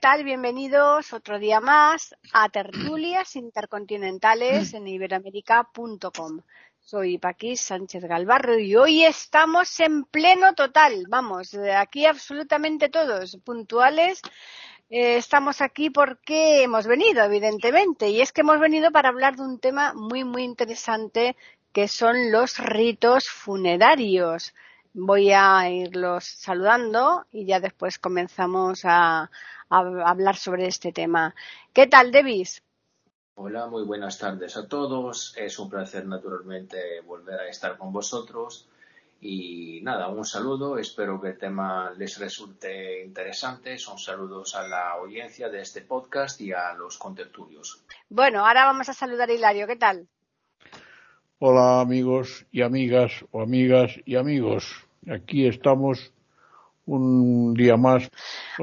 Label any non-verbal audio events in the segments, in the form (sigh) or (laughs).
Tal? Bienvenidos otro día más a Tertulias Intercontinentales en iberoamérica.com. Soy Paquís Sánchez Galvarro y hoy estamos en pleno total. Vamos, aquí absolutamente todos puntuales. Eh, estamos aquí porque hemos venido, evidentemente, y es que hemos venido para hablar de un tema muy, muy interesante que son los ritos funerarios. Voy a irlos saludando y ya después comenzamos a, a hablar sobre este tema. ¿Qué tal, Devis? Hola, muy buenas tardes a todos. Es un placer, naturalmente, volver a estar con vosotros. Y nada, un saludo. Espero que el tema les resulte interesante. Son saludos a la audiencia de este podcast y a los contertulios. Bueno, ahora vamos a saludar a Hilario. ¿Qué tal? Hola, amigos y amigas o amigas y amigos. Aquí estamos un día más.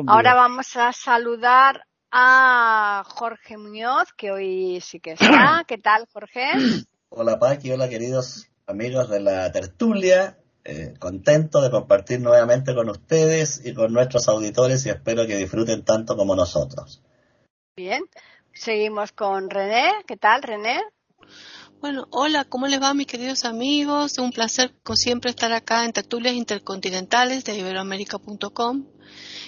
Ahora vamos a saludar a Jorge Muñoz, que hoy sí que está. ¿Qué tal, Jorge? (clears throat) Hola, Paqui. Hola, queridos amigos de la tertulia. Eh, contento de compartir nuevamente con ustedes y con nuestros auditores y espero que disfruten tanto como nosotros. Bien. Seguimos con René. ¿Qué tal, René? Bueno, hola, ¿cómo les va mis queridos amigos? Un placer como siempre estar acá en Tertulias Intercontinentales de iberoamérica.com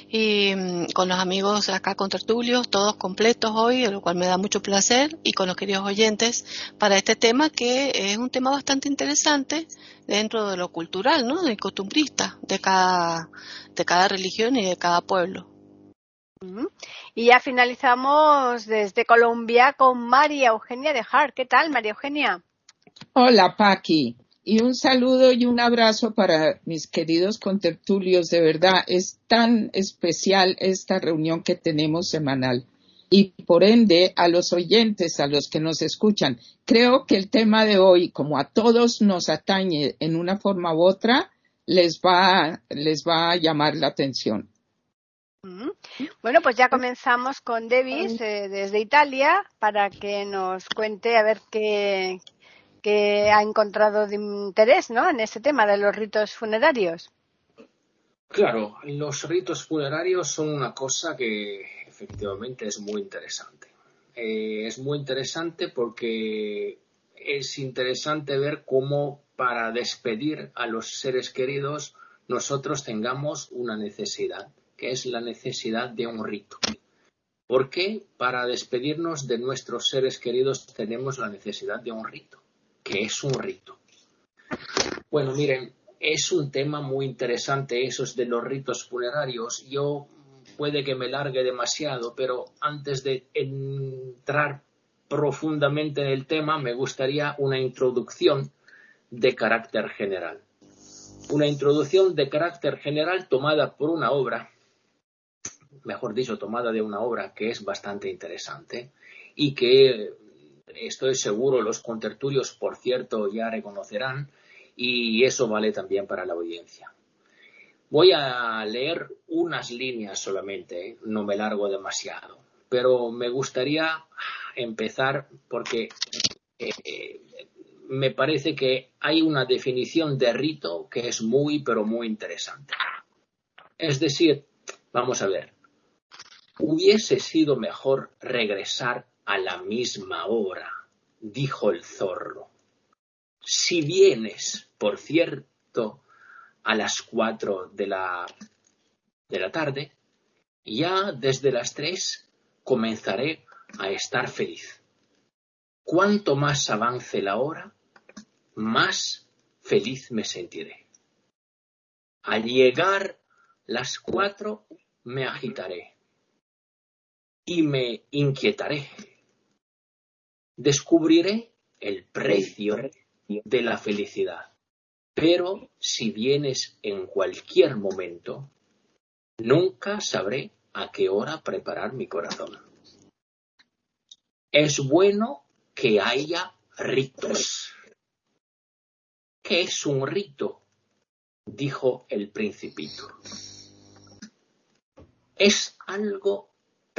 y mm, con los amigos acá con tertulios, todos completos hoy, lo cual me da mucho placer, y con los queridos oyentes para este tema que es un tema bastante interesante dentro de lo cultural, ¿no? De costumbrista de cada, de cada religión y de cada pueblo. Y ya finalizamos desde Colombia con María Eugenia de Hart. ¿Qué tal, María Eugenia? Hola, Paqui. Y un saludo y un abrazo para mis queridos contertulios. De verdad, es tan especial esta reunión que tenemos semanal. Y por ende, a los oyentes, a los que nos escuchan, creo que el tema de hoy, como a todos nos atañe en una forma u otra, les va, les va a llamar la atención. Bueno, pues ya comenzamos con Davis eh, desde Italia para que nos cuente a ver qué, ha encontrado de interés ¿no? en este tema de los ritos funerarios. Claro, los ritos funerarios son una cosa que efectivamente es muy interesante. Eh, es muy interesante porque es interesante ver cómo para despedir a los seres queridos nosotros tengamos una necesidad que es la necesidad de un rito. Porque para despedirnos de nuestros seres queridos tenemos la necesidad de un rito. que es un rito? Bueno, miren, es un tema muy interesante esos de los ritos funerarios. Yo puede que me largue demasiado, pero antes de entrar profundamente en el tema, me gustaría una introducción de carácter general. Una introducción de carácter general tomada por una obra mejor dicho, tomada de una obra que es bastante interesante y que estoy seguro los contertulios, por cierto, ya reconocerán y eso vale también para la audiencia. Voy a leer unas líneas solamente, ¿eh? no me largo demasiado, pero me gustaría empezar porque eh, me parece que hay una definición de rito que es muy, pero muy interesante. Es decir, vamos a ver, Hubiese sido mejor regresar a la misma hora, dijo el zorro. Si vienes, por cierto, a las cuatro de la, de la tarde, ya desde las tres comenzaré a estar feliz. Cuanto más avance la hora, más feliz me sentiré. Al llegar las cuatro me agitaré y me inquietaré. Descubriré el precio de la felicidad. Pero si vienes en cualquier momento, nunca sabré a qué hora preparar mi corazón. Es bueno que haya ritos. ¿Qué es un rito? dijo el principito. Es algo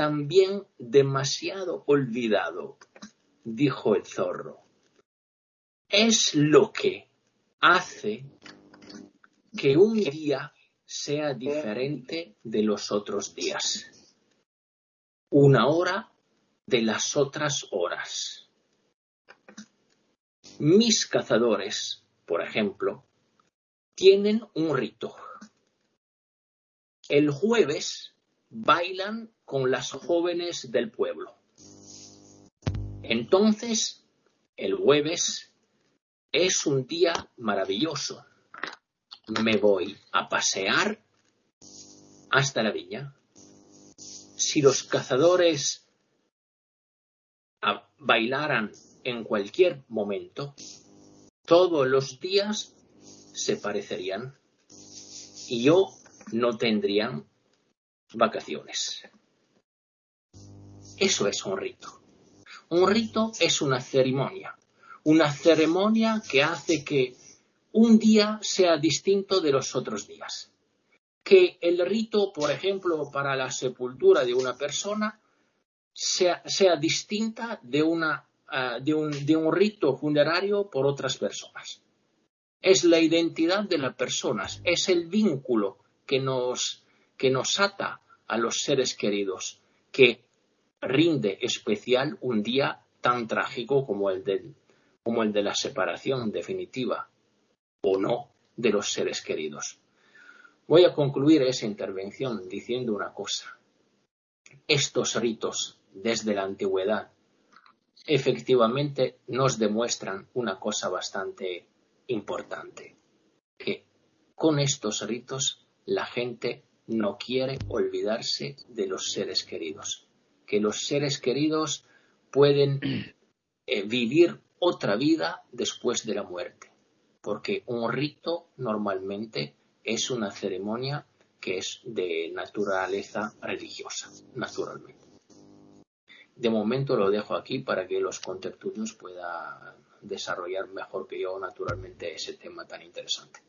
también demasiado olvidado, dijo el zorro. Es lo que hace que un día sea diferente de los otros días. Una hora de las otras horas. Mis cazadores, por ejemplo, tienen un rito. El jueves bailan con las jóvenes del pueblo. Entonces, el jueves es un día maravilloso. Me voy a pasear hasta la viña. Si los cazadores bailaran en cualquier momento, todos los días se parecerían y yo no tendría vacaciones. Eso es un rito. Un rito es una ceremonia. Una ceremonia que hace que un día sea distinto de los otros días. Que el rito, por ejemplo, para la sepultura de una persona sea, sea distinta de, una, uh, de, un, de un rito funerario por otras personas es la identidad de las personas, es el vínculo que nos, que nos ata a los seres queridos, que rinde especial un día tan trágico como el, de, como el de la separación definitiva o no de los seres queridos. Voy a concluir esa intervención diciendo una cosa. Estos ritos desde la antigüedad efectivamente nos demuestran una cosa bastante importante, que con estos ritos la gente no quiere olvidarse de los seres queridos, que los seres queridos pueden eh, vivir otra vida después de la muerte, porque un rito normalmente es una ceremonia que es de naturaleza religiosa, naturalmente. De momento lo dejo aquí para que los contertulios puedan desarrollar mejor que yo, naturalmente, ese tema tan interesante.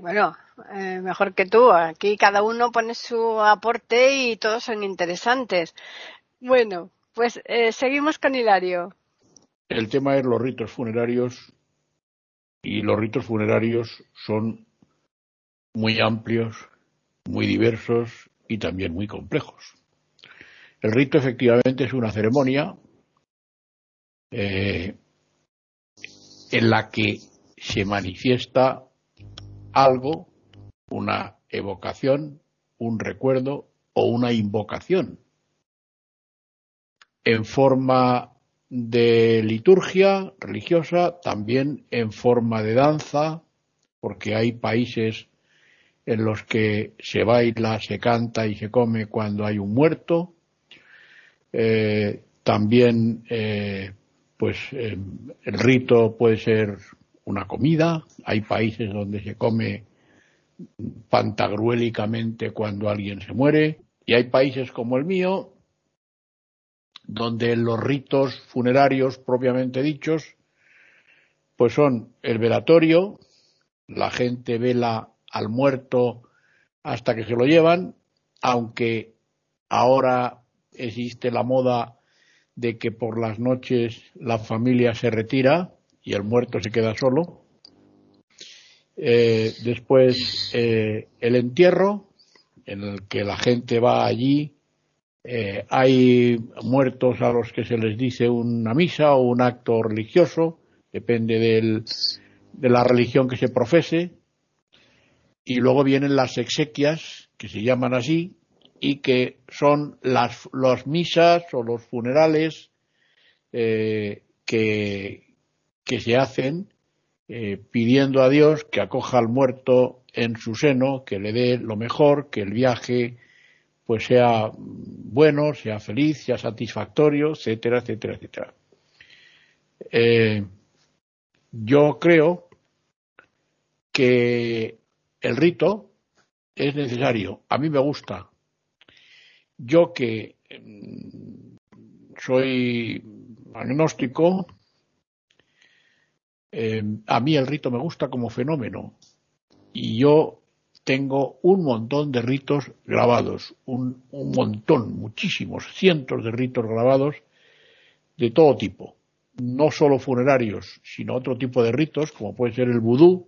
Bueno, eh, mejor que tú. Aquí cada uno pone su aporte y todos son interesantes. Bueno, pues eh, seguimos con Hilario. El tema es los ritos funerarios y los ritos funerarios son muy amplios, muy diversos y también muy complejos. El rito efectivamente es una ceremonia eh, en la que se manifiesta algo, una evocación, un recuerdo o una invocación en forma de liturgia religiosa, también en forma de danza, porque hay países en los que se baila, se canta y se come cuando hay un muerto. Eh, también eh, pues eh, el rito puede ser una comida, hay países donde se come pantagruélicamente cuando alguien se muere, y hay países como el mío, donde los ritos funerarios propiamente dichos, pues son el velatorio, la gente vela al muerto hasta que se lo llevan, aunque ahora existe la moda de que por las noches la familia se retira y el muerto se queda solo. Eh, después eh, el entierro, en el que la gente va allí. Eh, hay muertos a los que se les dice una misa o un acto religioso, depende del, de la religión que se profese. Y luego vienen las exequias, que se llaman así, y que son las, misas o los funerales que, se hacen eh, pidiendo a Dios que acoja al muerto en su seno, que le dé lo mejor, que el viaje pues sea bueno, sea feliz, sea satisfactorio, etcétera, etcétera, etcétera. Eh, yo creo que el rito es necesario. A mí me gusta yo que mm, soy agnóstico, eh, a mí el rito me gusta como fenómeno y yo tengo un montón de ritos grabados, un, un, montón, muchísimos, cientos de ritos grabados de todo tipo, no solo funerarios, sino otro tipo de ritos, como puede ser el vudú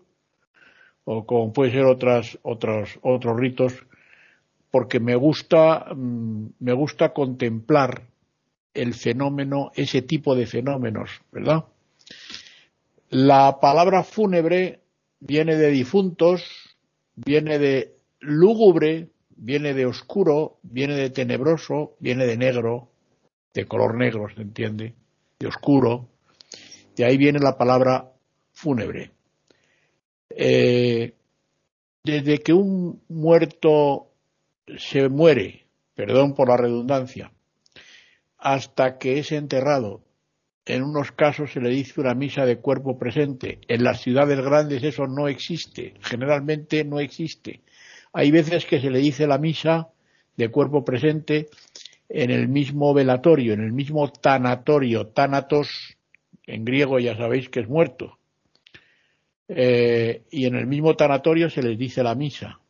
o como puede ser otras, otros, otros ritos, porque me gusta, mm, me gusta contemplar el fenómeno, ese tipo de fenómenos, ¿verdad? La palabra fúnebre viene de difuntos, viene de lúgubre, viene de oscuro, viene de tenebroso, viene de negro, de color negro, se entiende, de oscuro. De ahí viene la palabra fúnebre. Eh, desde que un muerto se muere, perdón por la redundancia, hasta que es enterrado. En unos casos se le dice una misa de cuerpo presente. En las ciudades grandes eso no existe. Generalmente no existe. Hay veces que se le dice la misa de cuerpo presente en el mismo velatorio, en el mismo tanatorio. Tanatos, en griego ya sabéis que es muerto. Eh, y en el mismo tanatorio se les dice la misa.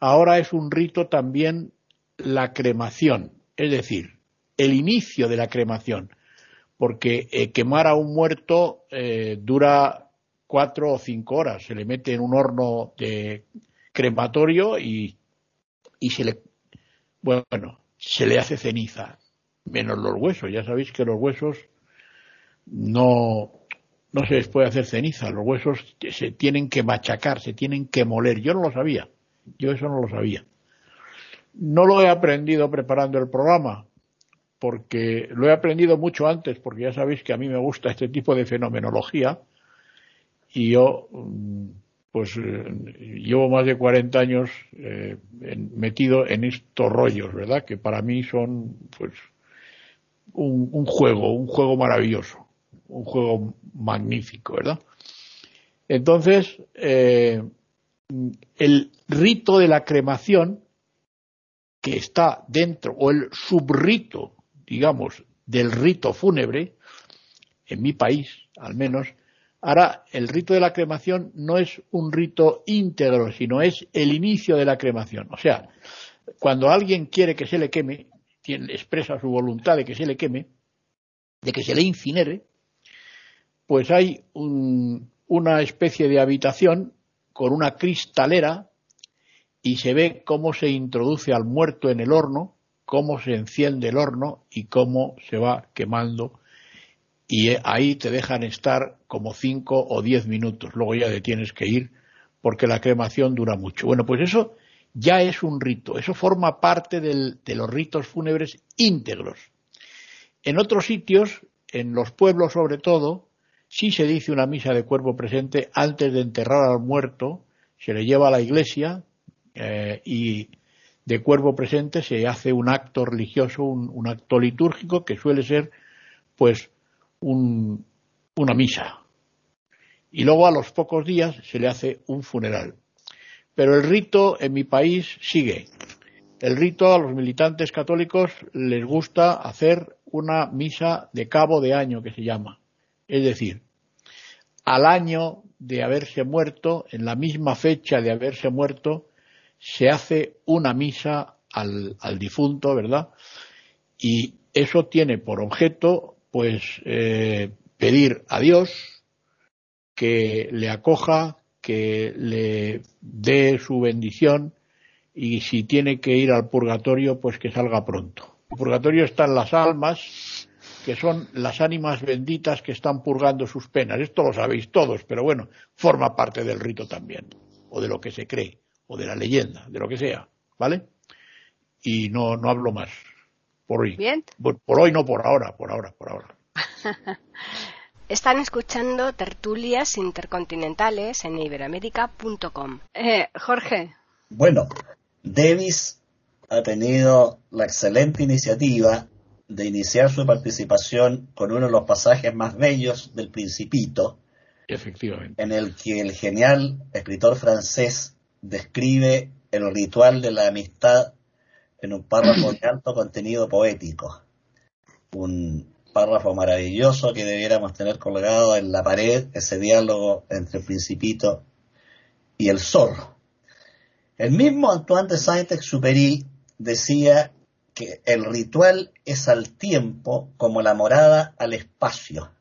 Ahora es un rito también la cremación, es decir, el inicio de la cremación, porque eh, quemar a un muerto eh, dura cuatro o cinco horas, se le mete en un horno de crematorio y, y se le, bueno, se le hace ceniza, menos los huesos, ya sabéis que los huesos no, no se les puede hacer ceniza, los huesos se tienen que machacar, se tienen que moler, yo no lo sabía, yo eso no lo sabía. No lo he aprendido preparando el programa, porque lo he aprendido mucho antes, porque ya sabéis que a mí me gusta este tipo de fenomenología y yo mm, pues eh, llevo más de 40 años eh, metido en estos rollos, ¿verdad? Que para mí son pues un, juego, un juego maravilloso, un juego magnífico, ¿verdad? Entonces, eh, el rito de la cremación que está dentro, o el subrito digamos, del rito fúnebre, en mi país al menos, ahora el rito de la cremación no es un rito íntegro, sino es el inicio de la cremación. O sea, cuando alguien quiere que se le queme, expresa su voluntad de que se le queme, de que se le incinere, pues hay un, una especie de habitación con una cristalera y se ve cómo se introduce al muerto en el horno cómo se enciende el horno y cómo se va quemando y ahí te dejan estar como cinco o diez minutos. Luego ya te tienes que ir porque la cremación dura mucho. Bueno, pues eso ya es un rito. Eso forma parte de los ritos fúnebres íntegros. En otros sitios, en los pueblos sobre todo, sí se dice una misa de cuerpo presente antes de enterrar al muerto. Se le lleva a la iglesia eh, y de cuerpo presente se hace un acto religioso, un, acto litúrgico que suele ser pues un, una misa. Y luego a los pocos días se le hace un funeral. Pero el rito en mi país sigue. El rito a los militantes católicos les gusta hacer una misa de cabo de año que se llama. Es decir, al año de haberse muerto, en la misma fecha de haberse muerto, se hace una misa al, difunto, ¿verdad? Y eso tiene por objeto, pues, eh, pedir a Dios que le acoja, que le dé su bendición y si tiene que ir al purgatorio, pues que salga pronto. El purgatorio están las almas, que son las ánimas benditas que están purgando sus penas. Esto lo sabéis todos, pero bueno, forma parte del rito también, o de lo que se cree o de la leyenda, de lo que sea, ¿vale? Y no, no hablo más por hoy. Bien. Por, hoy no, por ahora, por ahora, por ahora. (laughs) Están escuchando tertulias intercontinentales en iberoamérica.com. Eh, Jorge. Bueno, Davis ha tenido la excelente iniciativa de iniciar su participación con uno de los pasajes más bellos del Principito, Efectivamente. en el que el genial escritor francés describe el ritual de la amistad en un párrafo de alto contenido poético. Un párrafo maravilloso que debiéramos tener colgado en la pared, ese diálogo entre el principito y el zorro. El mismo Antoine de Saint-Exupéry decía que el ritual es al tiempo como la morada al espacio.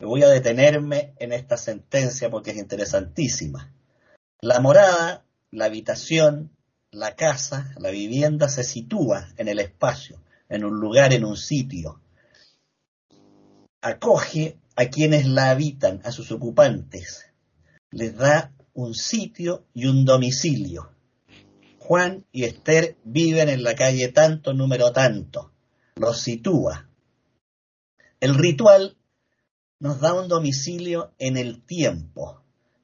voy a detenerme en esta sentencia porque es interesantísima. La morada, la habitación, la casa, la vivienda se sitúa en el espacio, en un lugar, en un sitio. Acoge a quienes la habitan, a sus ocupantes. Les da un sitio y un domicilio. Juan y Esther viven en la calle tanto, número tanto. Los sitúa. El ritual nos da un domicilio en el tiempo,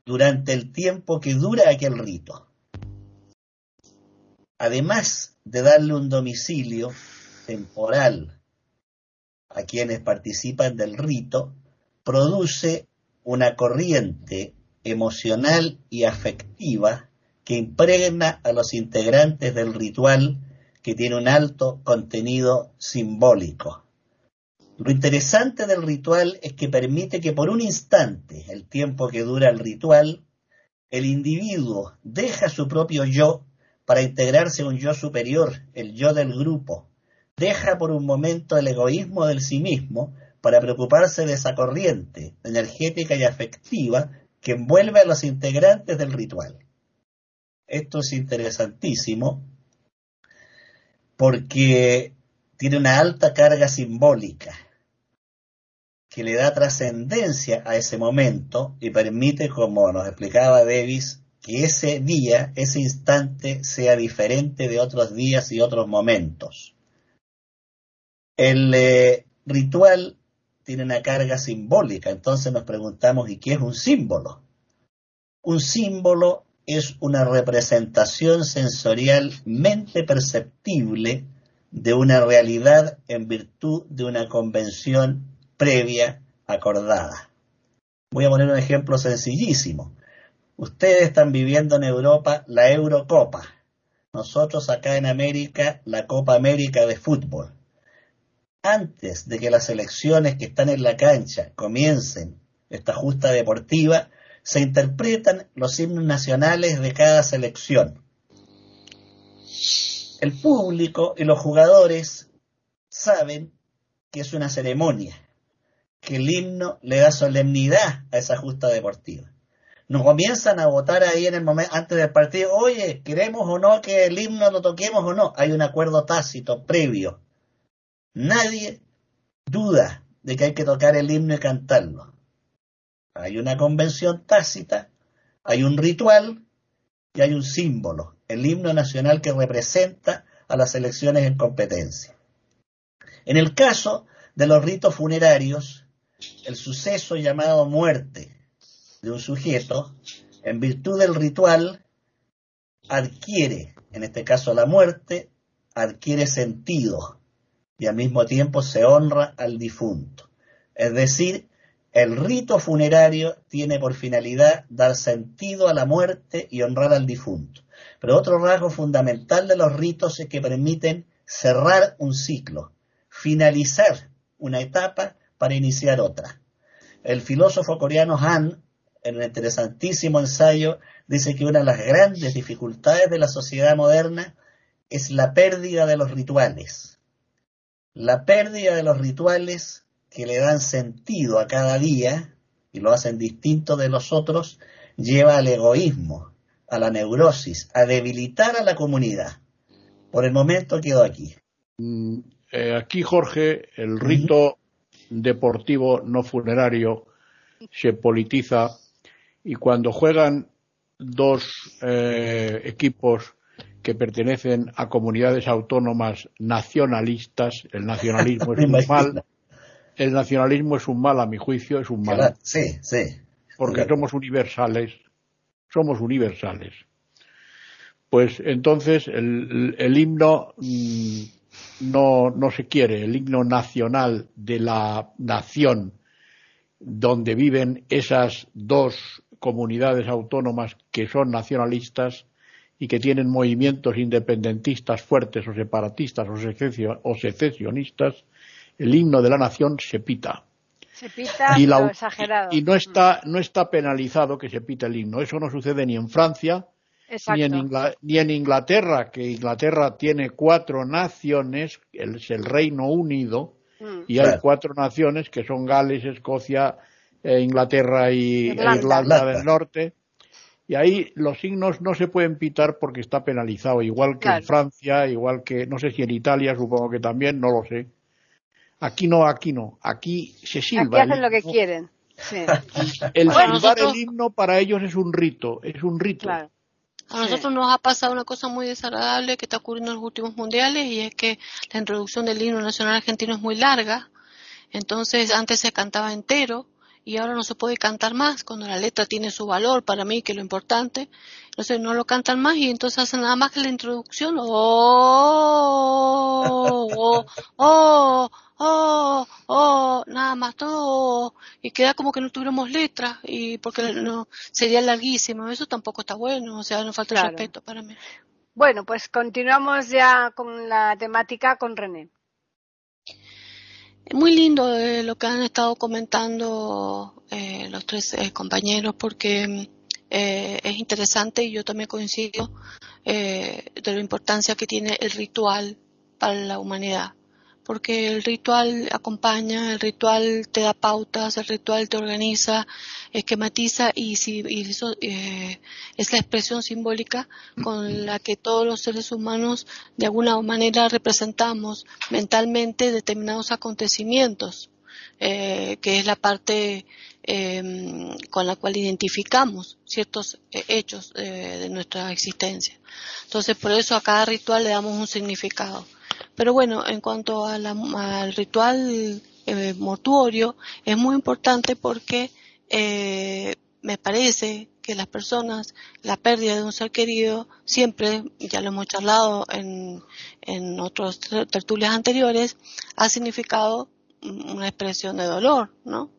durante el tiempo que dura aquel rito. Además de darle un domicilio temporal a quienes participan del rito, produce una corriente emocional y afectiva que impregna a los integrantes del ritual que tiene un alto contenido simbólico. Lo interesante del ritual es que permite que por un instante, el tiempo que dura el ritual, el individuo deja su propio yo para integrarse a un yo superior, el yo del grupo. Deja por un momento el egoísmo del sí mismo para preocuparse de esa corriente energética y afectiva que envuelve a los integrantes del ritual. Esto es interesantísimo porque tiene una alta carga simbólica que le da trascendencia a ese momento y permite, como nos explicaba Davis, que ese día, ese instante sea diferente de otros días y otros momentos. El eh, ritual tiene una carga simbólica, entonces nos preguntamos, ¿y qué es un símbolo? Un símbolo es una representación sensorialmente perceptible de una realidad en virtud de una convención previa acordada. Voy a poner un ejemplo sencillísimo. Ustedes están viviendo en Europa la Eurocopa. Nosotros acá en América la Copa América de fútbol. Antes de que las elecciones que están en la cancha comiencen esta justa deportiva, se interpretan los himnos nacionales de cada selección. El público y los jugadores saben que es una ceremonia, que el himno le da solemnidad a esa justa deportiva. Nos comienzan a votar ahí en el momento antes del partido, oye, queremos o no que el himno lo toquemos o no. Hay un acuerdo tácito previo. Nadie duda de que hay que tocar el himno y cantarlo. Hay una convención tácita, hay un ritual y hay un símbolo, el himno nacional que representa a las elecciones en competencia. En el caso de los ritos funerarios, el suceso llamado muerte de un sujeto, en virtud del ritual, adquiere, en este caso la muerte, adquiere sentido y al mismo tiempo se honra al difunto. Es decir, el rito funerario tiene por finalidad dar sentido a la muerte y honrar al difunto. Pero otro rasgo fundamental de los ritos es que permiten cerrar un ciclo, finalizar una etapa para iniciar otra. El filósofo coreano Han, en un interesantísimo ensayo, dice que una de las grandes dificultades de la sociedad moderna es la pérdida de los rituales. La pérdida de los rituales que le dan sentido a cada día y lo hacen distinto de los otros, lleva al egoísmo, a la neurosis, a debilitar a la comunidad. Por el momento quedo aquí. Mm, eh, aquí, Jorge, el rito deportivo no funerario se politiza y cuando juegan dos eh, equipos que pertenecen a comunidades autónomas nacionalistas, el nacionalismo es (laughs) un mal, el nacionalismo es un mal a mi juicio, es un mal. Sí, sí. Porque somos universales, somos universales. Pues entonces el, el himno mm, no, no se quiere, el himno nacional de la nación donde viven esas dos comunidades autónomas que son nacionalistas y que tienen movimientos independentistas fuertes o separatistas o secesionistas, el himno de la nación se pita. Se pita, y, la- exagerado. y no está no está penalizado que se pita el himno. Eso no sucede ni en Francia. Ni en, Ingla- ni en Inglaterra, que Inglaterra tiene cuatro naciones, el- es el Reino Unido, Mm. y hay Claro. cuatro naciones que son Gales, Escocia, eh, Inglaterra y e Irlanda. Irlanda del Norte. Y ahí los signos no se pueden pitar porque está penalizado, igual que Claro. en Francia, igual que, no sé si en Italia, supongo que también, no lo sé. Aquí no, aquí no. Aquí se Aquí silba. el hacen lo que himno. quieren. Sí, El Bueno, silbar nosotros- el himno para ellos es un rito, es un rito. claro. A nosotros nos ha pasado una cosa muy desagradable que está ocurriendo en los últimos mundiales y es que la introducción del himno nacional argentino es muy larga. Entonces antes se cantaba entero y ahora no se puede cantar más cuando la letra tiene su valor para mí, que es lo importante. Entonces no lo cantan más y entonces hacen nada más que la introducción. Oh, oh, oh, oh, oh, nada más todo. Y queda como que no tuviéramos letra y porque no sería larguísimo. Eso tampoco está bueno, o sea, no falta Claro. respeto para mí. Bueno, pues continuamos ya con la temática con René. Muy lindo eh, lo que han estado comentando eh, los tres eh, compañeros porque eh, es interesante y yo también coincido eh, de la importancia que tiene el ritual para la humanidad. Porque el ritual acompaña, el ritual te da pautas, el ritual te organiza, esquematiza y, si, y eso eh, es la expresión simbólica con la que todos los seres humanos de alguna manera representamos mentalmente determinados acontecimientos, eh, que es la parte eh, con la cual identificamos ciertos eh, hechos eh, de nuestra existencia. Entonces, por eso a cada ritual le damos un significado. Pero bueno, en cuanto a la- al ritual eh, mortuorio, es muy importante porque eh, me parece que las personas, la pérdida de un ser querido, siempre, ya lo hemos charlado en, en otros ter- tertulias anteriores, ha significado una expresión de dolor, ¿no?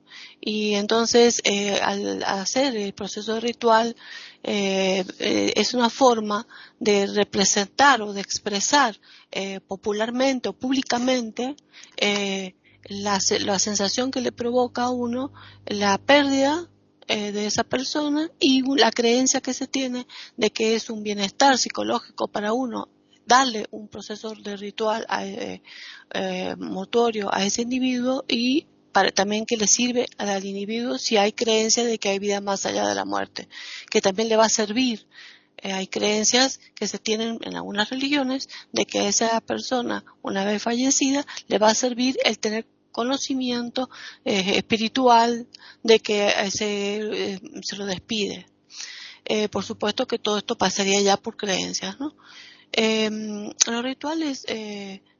Y entonces, eh, al hacer el proceso de ritual, eh, eh, es una forma de representar o de expresar eh, popularmente o públicamente eh, la, la sensación que le provoca a uno la pérdida eh, de esa persona y la creencia que se tiene de que es un bienestar psicológico para uno darle un proceso de ritual a, mortuorio a ese individuo y para, también que le sirve al individuo si hay creencia de que hay vida más allá de la muerte, que también le va a servir. Eh, hay creencias que se tienen en algunas religiones de que a esa persona, una vez fallecida, le va a servir el tener conocimiento eh, espiritual de que eh, se lo despide. Por supuesto que todo esto pasaría ya por creencias, ¿no? Los rituales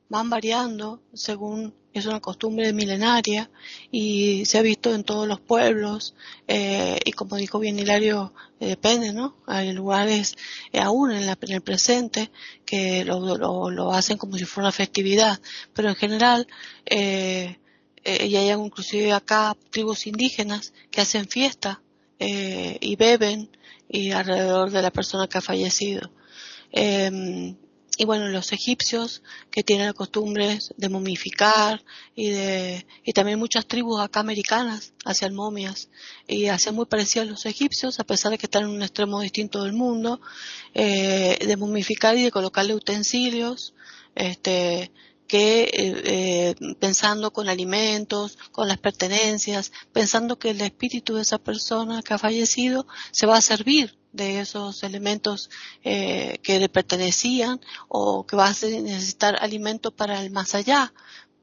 van variando según es una costumbre milenaria y se ha visto en todos los pueblos eh, y como dijo bien Hilario eh, depende no hay lugares eh, aún en, la, en, el presente que lo, lo, hacen como si fuera una festividad pero en general eh, y hay inclusive acá tribus indígenas que hacen fiesta eh, y beben y alrededor de la persona que ha fallecido. Eh, y bueno, los egipcios que tienen la costumbre de momificar y de y también muchas tribus acá americanas hacían momias. Y hacían muy parecidas a los egipcios a pesar de que están en un extremo distinto del mundo eh, de momificar y de colocarle utensilios este que eh, eh, pensando con alimentos, con las pertenencias, pensando que el espíritu de esa persona que ha fallecido se va a servir de esos elementos eh, que le pertenecían o que va a necesitar alimento para el más allá,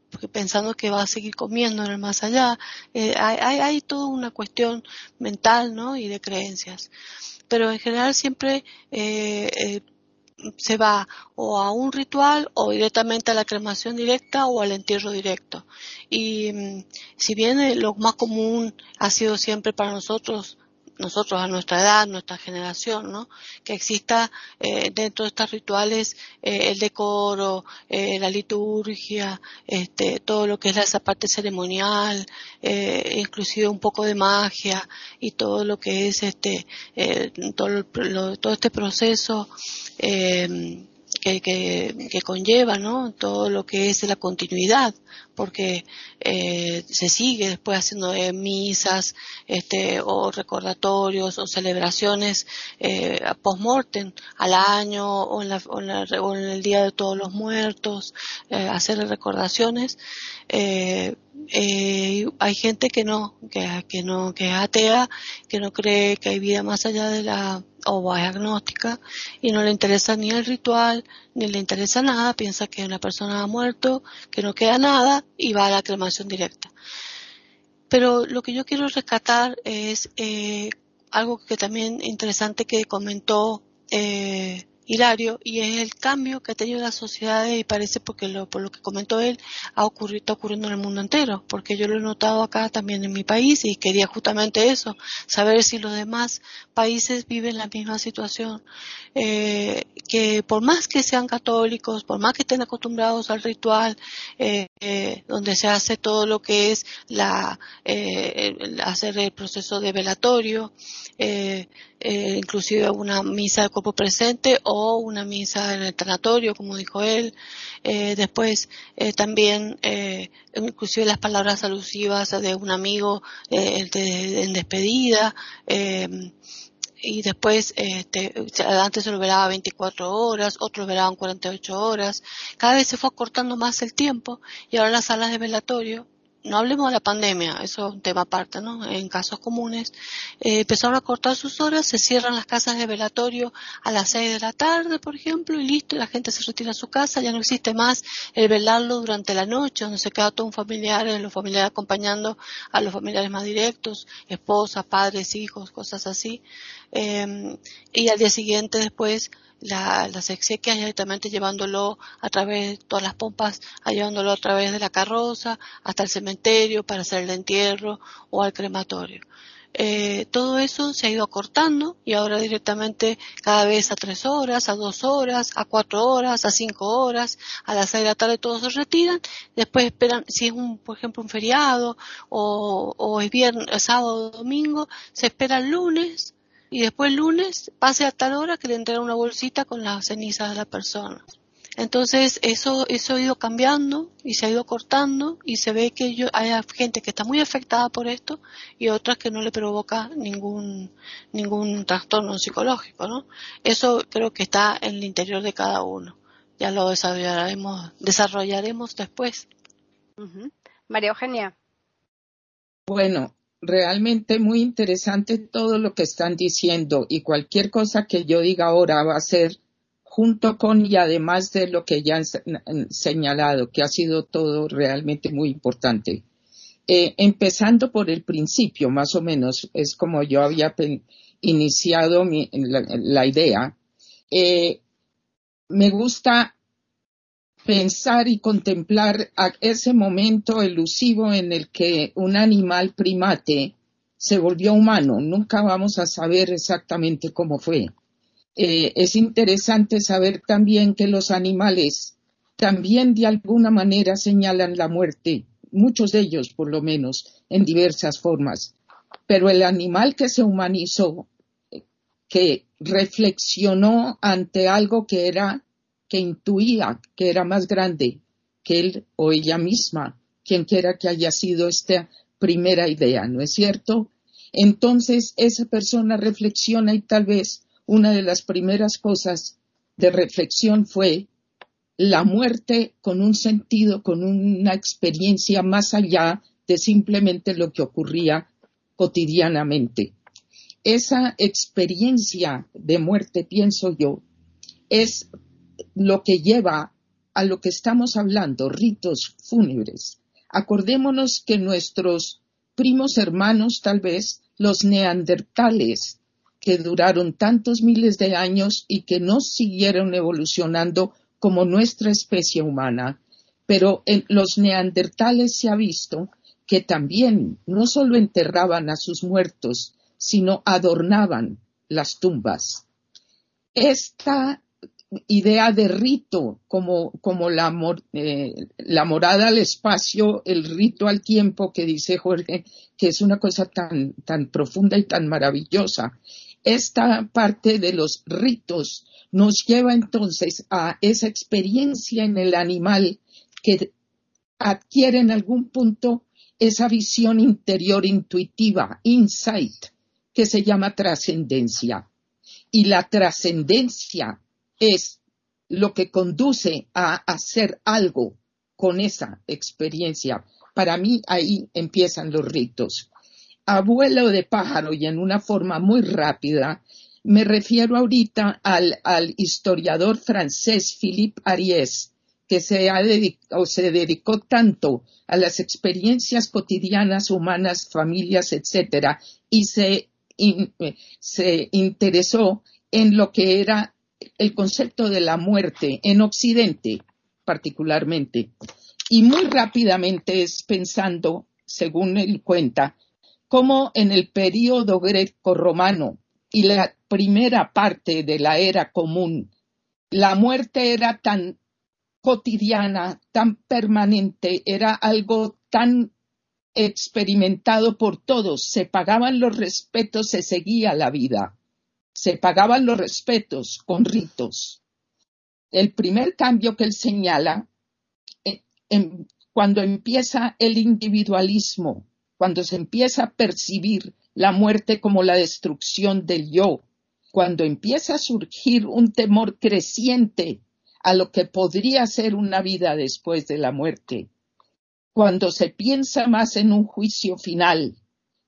porque pensando que va a seguir comiendo en el más allá, eh, hay, toda una cuestión mental ¿no? y de creencias. Pero en general siempre eh, se va o a un ritual o directamente a la cremación directa o al entierro directo. Y mm, si bien lo más común ha sido siempre para nosotros nosotros a nuestra edad, nuestra generación, ¿no? Que exista eh, dentro de estos rituales eh, el decoro, eh, la liturgia, este, todo lo que es esa parte ceremonial, inclusive un poco de magia y todo lo que es este, todo, lo, todo, este proceso que, que, conlleva ¿no? todo lo que es la continuidad, porque eh, se sigue después haciendo eh, misas este, o recordatorios o celebraciones eh, post-mortem al año o en, la, o, en el Día de Todos los Muertos, eh, hacer recordaciones. Eh, hay gente que no, que no, que es atea, que no cree que hay vida más allá de la o es agnóstica y no le interesa ni el ritual, ni le interesa nada, piensa que una persona ha muerto, que no queda nada y va a la cremación directa. Pero lo que yo quiero rescatar es eh, algo que también interesante que comentó eh, Hilario y es el cambio que ha tenido la sociedad y parece porque lo, por lo que comentó él ha ocurrido, está ocurriendo en el mundo entero porque yo lo he notado acá también en mi país y quería justamente eso saber si los demás países viven la misma situación eh, que por más que sean católicos por más que estén acostumbrados al ritual eh, eh, donde se hace todo lo que es la hacer el proceso de velatorio inclusive una misa de cuerpo presente o una misa en el tanatorio, como dijo él. Eh, después eh, también, eh, inclusive las palabras alusivas de un amigo en despedida. y después, este, antes se lo velaba 24 horas, otros velaban 48 horas. Cada vez se fue acortando más el tiempo y ahora las salas de velatorio no hablemos de la pandemia, eso es un tema aparte, ¿no? En casos comunes, eh, empezaron a cortar sus horas, se cierran las casas de velatorio a las seis de la tarde, por ejemplo, y listo, la gente se retira a su casa, ya no existe más el velarlo durante la noche, donde se queda todo un familiar, los familiares acompañando a los familiares más directos, esposas, padres, hijos, cosas así. Eh, y al día siguiente después la, las exequias directamente llevándolo a través de todas las pompas, llevándolo a través de la carroza hasta el cementerio para hacer el entierro o al crematorio. Eh, todo eso se ha ido acortando y ahora directamente cada vez a tres horas, a dos horas, a cuatro horas, a cinco horas, a las seis de la tarde todos se retiran, después esperan, si es un, por ejemplo, un feriado o, es viernes, sábado o domingo, se espera el lunes y después el lunes pase a tal hora que le entrega una bolsita con las cenizas de la persona. Entonces eso, eso ha ido cambiando y se ha ido cortando y se ve que yo, hay gente que está muy afectada por esto y otras que no le provoca ningún, ningún trastorno psicológico, ¿no? Eso creo que está en el interior de cada uno. Ya lo desarrollaremos, desarrollaremos después. María Eugenia. Bueno, realmente muy interesante todo lo que están diciendo y cualquier cosa que yo diga ahora va a ser junto con y además de lo que ya han señalado, que ha sido todo realmente muy importante. Eh, empezando por el principio, más o menos, es como yo había iniciado la, idea. Eh, me gusta pensar y contemplar a ese momento elusivo en el que un animal primate se volvió humano. Nunca vamos a saber exactamente cómo fue. Eh, es interesante saber también que los animales también de alguna manera señalan la muerte, muchos de ellos por lo menos, en diversas formas. Pero el animal que se humanizó, que reflexionó ante algo que era que intuía que era más grande que él o ella misma, quien quiera que haya sido esta primera idea, ¿no es cierto? Entonces esa persona reflexiona y tal vez una de las primeras cosas de reflexión fue la muerte con un sentido, con una experiencia más allá de simplemente lo que ocurría cotidianamente. Esa experiencia de muerte, pienso yo, es lo que lleva a lo que estamos hablando, ritos fúnebres. Acordémonos que nuestros primos hermanos, tal vez, los neandertales, que duraron tantos miles de años y que no siguieron evolucionando como nuestra especie humana, pero en los neandertales se ha visto que también no solo enterraban a sus muertos, sino adornaban las tumbas. Esta idea de rito como, como la, eh, la morada al espacio, el rito al tiempo que dice Jorge, que es una cosa tan, tan profunda y tan maravillosa. Esta parte de los ritos nos lleva entonces a esa experiencia en el animal que adquiere en algún punto esa visión interior intuitiva, insight, que se llama trascendencia. Y la trascendencia es lo que conduce a hacer algo con esa experiencia. Para mí ahí empiezan los ritos. Abuelo de pájaro y en una forma muy rápida, me refiero ahorita al, historiador francés Philippe Ariès, que se, ha se dedicó tanto a las experiencias cotidianas humanas, familias, etcétera, y se, se interesó en lo que era el concepto de la muerte en Occidente, particularmente. Y muy rápidamente es pensando, según él cuenta, cómo en el período greco-romano y la primera parte de la era común, la muerte era tan cotidiana, tan permanente, era algo tan experimentado por todos, se pagaban los respetos, se seguía la vida se pagaban los respetos con ritos. El primer cambio que él señala, eh, cuando empieza el individualismo, cuando se empieza a percibir la muerte como la destrucción del yo, cuando empieza a surgir un temor creciente a lo que podría ser una vida después de la muerte, cuando se piensa más en un juicio final,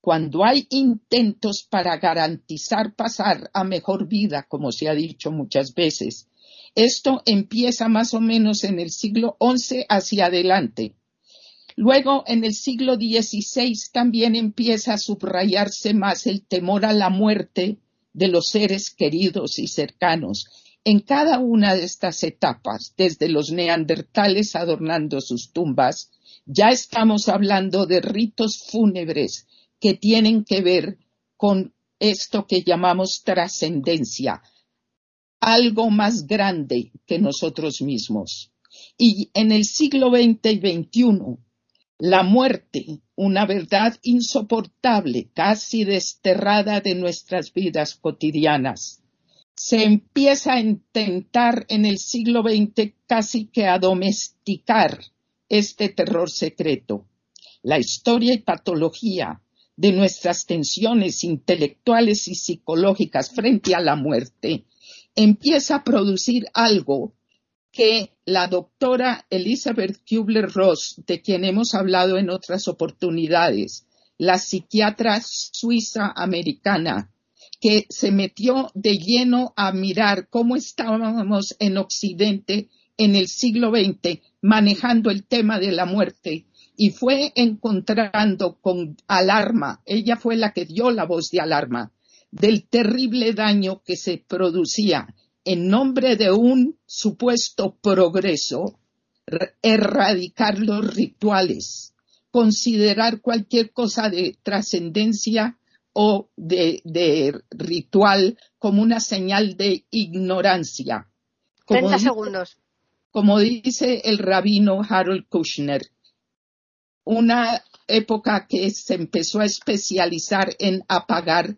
cuando hay intentos para garantizar pasar a mejor vida, como se ha dicho muchas veces, esto empieza más o menos en el siglo XI hacia adelante. Luego, en el siglo XVI también empieza a subrayarse más el temor a la muerte de los seres queridos y cercanos. En cada una de estas etapas, desde los neandertales adornando sus tumbas, ya estamos hablando de ritos fúnebres que tienen que ver con esto que llamamos trascendencia, algo más grande que nosotros mismos. Y en el siglo XX y XXI, la muerte, una verdad insoportable, casi desterrada de nuestras vidas cotidianas, se empieza a intentar en el siglo XX casi que a domesticar este terror secreto. La historia y patología de nuestras tensiones intelectuales y psicológicas frente a la muerte, empieza a producir algo que la doctora Elizabeth Kubler-Ross, de quien hemos hablado en otras oportunidades, la psiquiatra suiza americana, que se metió de lleno a mirar cómo estábamos en Occidente en el siglo XX manejando el tema de la muerte y fue encontrando con alarma, ella fue la que dio la voz de alarma, del terrible daño que se producía en nombre de un supuesto progreso, erradicar los rituales, considerar cualquier cosa de trascendencia o de, ritual como una señal de ignorancia. Como segundos. Como dice el rabino Harold Kushner, una época que se empezó a especializar en apagar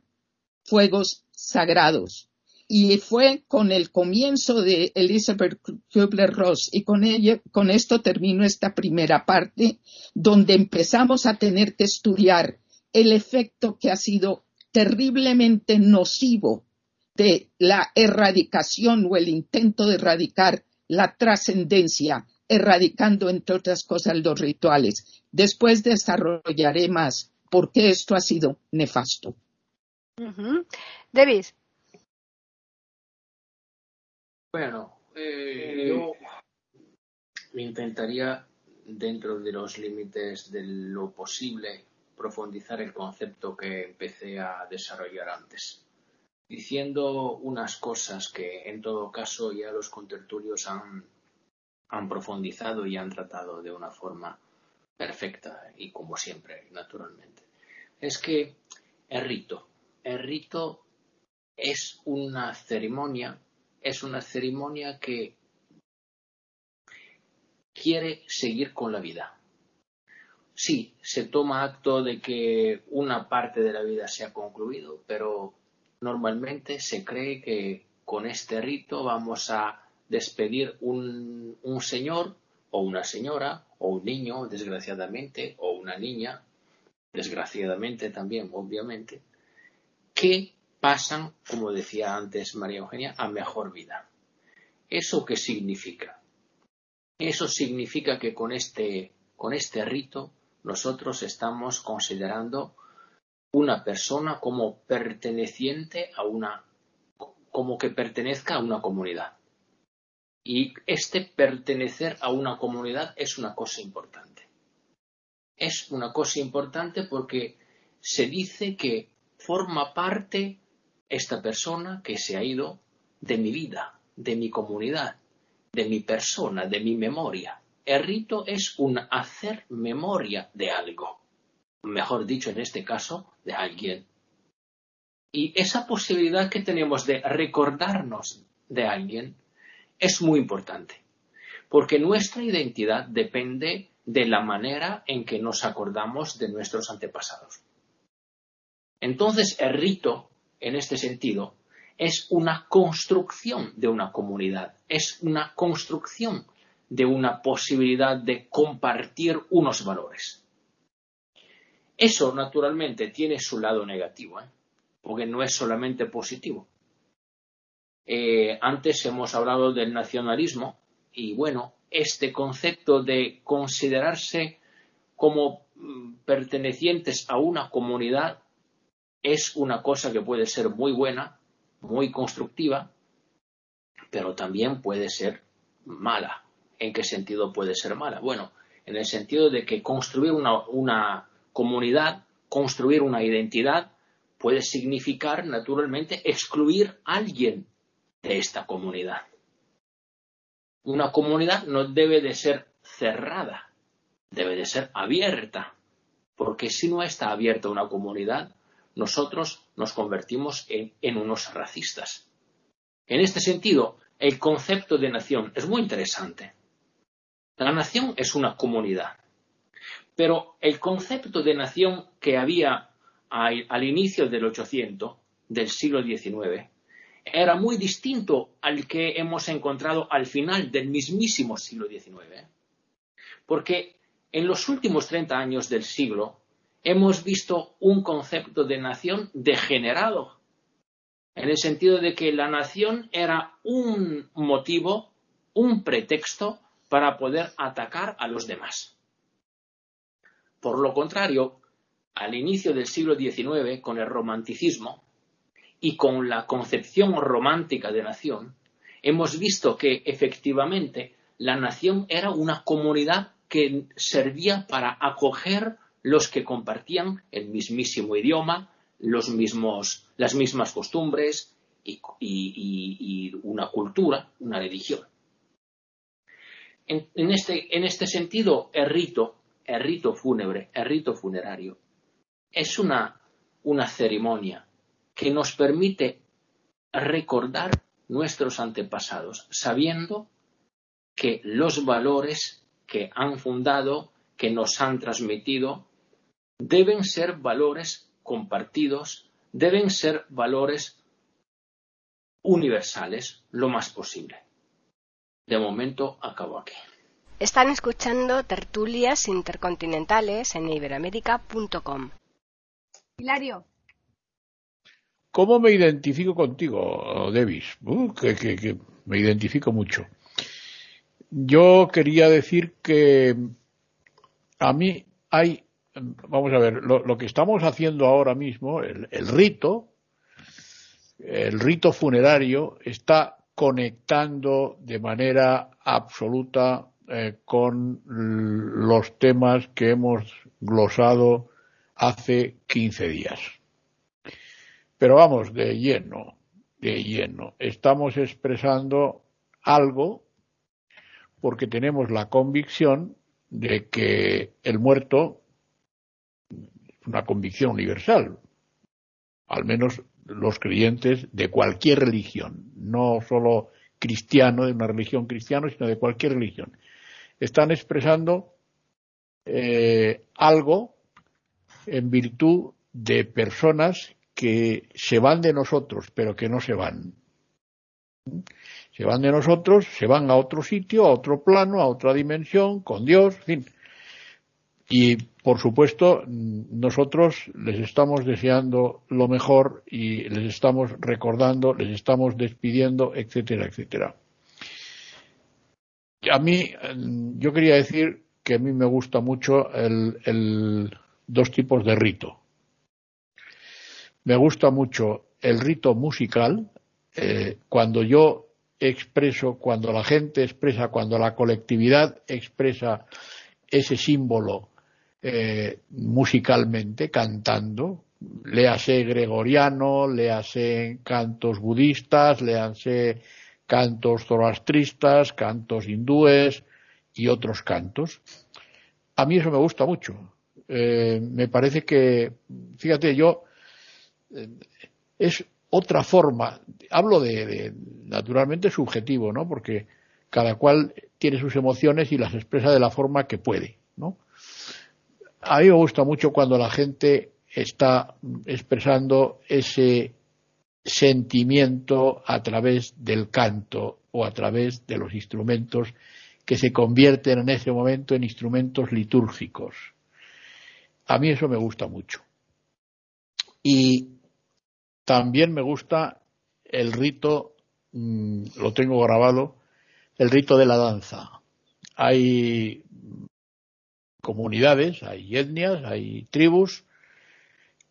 fuegos sagrados. Y fue con el comienzo de Elizabeth Kubler-Ross y con, ella, con esto termino esta primera parte, donde empezamos a tener que estudiar el efecto que ha sido terriblemente nocivo de la erradicación o el intento de erradicar la trascendencia erradicando, entre otras cosas, los rituales. Después desarrollaré más por qué esto ha sido nefasto. David. Bueno, eh, yo intentaría, dentro de los límites de lo posible, profundizar el concepto que empecé a desarrollar antes, diciendo unas cosas que, en todo caso, ya los contertulios han han profundizado y han tratado de una forma perfecta y como siempre, naturalmente. Es que el rito, el rito es una ceremonia, es una ceremonia que quiere seguir con la vida. Sí, se toma acto de que una parte de la vida se ha concluido, pero normalmente se cree que con este rito vamos a despedir un, un señor o una señora o un niño, desgraciadamente, o una niña, desgraciadamente también, obviamente, que pasan, como decía antes María Eugenia, a mejor vida. ¿Eso qué significa? Eso significa que con este, con este rito nosotros estamos considerando una persona como perteneciente a una, como que pertenezca a una comunidad. Y este pertenecer a una comunidad es una cosa importante. Es una cosa importante porque se dice que forma parte esta persona que se ha ido de mi vida, de mi comunidad, de mi persona, de mi memoria. El rito es un hacer memoria de algo. Mejor dicho, en este caso, de alguien. Y esa posibilidad que tenemos de recordarnos de alguien es muy importante, porque nuestra identidad depende de la manera en que nos acordamos de nuestros antepasados. Entonces, el rito, en este sentido, es una construcción de una comunidad, es una construcción de una posibilidad de compartir unos valores. Eso, naturalmente, tiene su lado negativo, ¿eh? porque no es solamente positivo. Eh, antes hemos hablado del nacionalismo y bueno, este concepto de considerarse como mm, pertenecientes a una comunidad es una cosa que puede ser muy buena, muy constructiva, pero también puede ser mala. ¿En qué sentido puede ser mala? Bueno, en el sentido de que construir una, una comunidad, construir una identidad, puede significar naturalmente excluir a alguien de esta comunidad. Una comunidad no debe de ser cerrada, debe de ser abierta, porque si no está abierta una comunidad, nosotros nos convertimos en, unos racistas. En este sentido, el concepto de nación es muy interesante. La nación es una comunidad, pero el concepto de nación que había al, inicio del 800, del siglo XIX, era muy distinto al que hemos encontrado al final del mismísimo siglo XIX. Porque en los últimos 30 años del siglo hemos visto un concepto de nación degenerado, en el sentido de que la nación era un motivo, un pretexto para poder atacar a los demás. Por lo contrario, al inicio del siglo XIX, con el romanticismo, y con la concepción romántica de nación, hemos visto que efectivamente la nación era una comunidad que servía para acoger los que compartían el mismísimo idioma, los mismos, las mismas costumbres y, una cultura, una religión. En, en, este, en este sentido, el rito, el rito fúnebre, el rito funerario, es una, una ceremonia que nos permite recordar nuestros antepasados, sabiendo que los valores que han fundado, que nos han transmitido, deben ser valores compartidos, deben ser valores universales lo más posible. De momento acabo aquí. Están escuchando tertulias intercontinentales en iberoamérica.com. Hilario, ¿Cómo me identifico contigo, Davis? Uh, que, me identifico mucho. Yo quería decir que a mí hay, vamos a ver, lo, que estamos haciendo ahora mismo, el, rito, el rito funerario, está conectando de manera absoluta eh, con los temas que hemos glosado hace 15 días. Pero vamos, de lleno, de lleno. Estamos expresando algo porque tenemos la convicción de que el muerto es una convicción universal, al menos los creyentes de cualquier religión, no solo cristiano, de una religión cristiana, sino de cualquier religión. Están expresando eh, algo en virtud de personas que se van de nosotros, pero que no se van. Se van de nosotros, se van a otro sitio, a otro plano, a otra dimensión, con Dios, en fin. Y por supuesto, nosotros les estamos deseando lo mejor y les estamos recordando, les estamos despidiendo, etcétera, etcétera. A mí, yo quería decir que a mí me gusta mucho el, dos tipos de rito. Me gusta mucho el rito musical, eh, cuando yo expreso, cuando la gente expresa, cuando la colectividad expresa ese símbolo eh, musicalmente, cantando, léase gregoriano, léase cantos budistas, léase cantos zoroastristas, cantos hindúes y otros cantos. A mí eso me gusta mucho. Eh, me parece que, fíjate, yo es otra forma, hablo de, naturalmente subjetivo, ¿no? Porque cada cual tiene sus emociones y las expresa de la forma que puede, ¿no? A mí me gusta mucho cuando la gente está expresando ese sentimiento a través del canto o a través de los instrumentos que se convierten en ese momento en instrumentos litúrgicos. A mí eso me gusta mucho. Y también me gusta el rito, mm, lo tengo grabado, el rito de la danza. Hay comunidades, hay etnias, hay tribus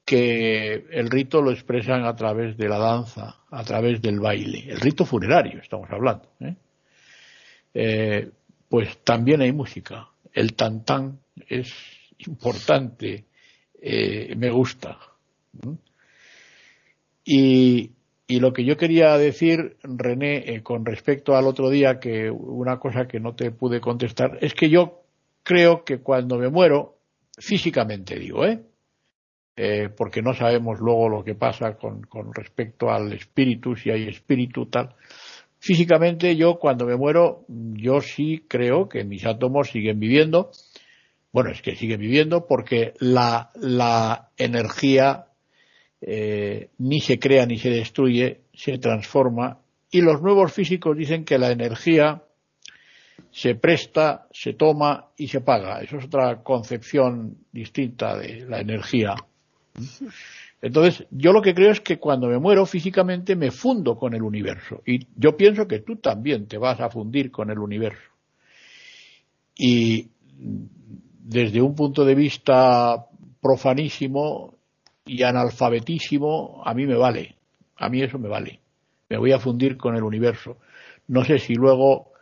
que el rito lo expresan a través de la danza, a través del baile. El rito funerario, estamos hablando. ¿eh? Eh, pues también hay música. El tantán es importante, eh, me gusta. Y, lo que yo quería decir, René, con respecto al otro día, que una cosa que no te pude contestar, es que yo creo que cuando me muero, físicamente digo, ¿eh? eh porque no sabemos luego lo que pasa con, con respecto al espíritu, si hay espíritu, tal. Físicamente yo cuando me muero, yo sí creo que mis átomos siguen viviendo. Bueno, es que siguen viviendo porque la, la energía eh, ni se crea ni se destruye, se transforma. Y los nuevos físicos dicen que la energía se presta, se toma y se paga. Eso es otra concepción distinta de la energía. Entonces, yo lo que creo es que cuando me muero físicamente me fundo con el universo. Y yo pienso que tú también te vas a fundir con el universo. Y desde un punto de vista profanísimo y analfabetísimo, a mí me vale. A mí eso me vale. Me voy a fundir con el universo. No sé si luego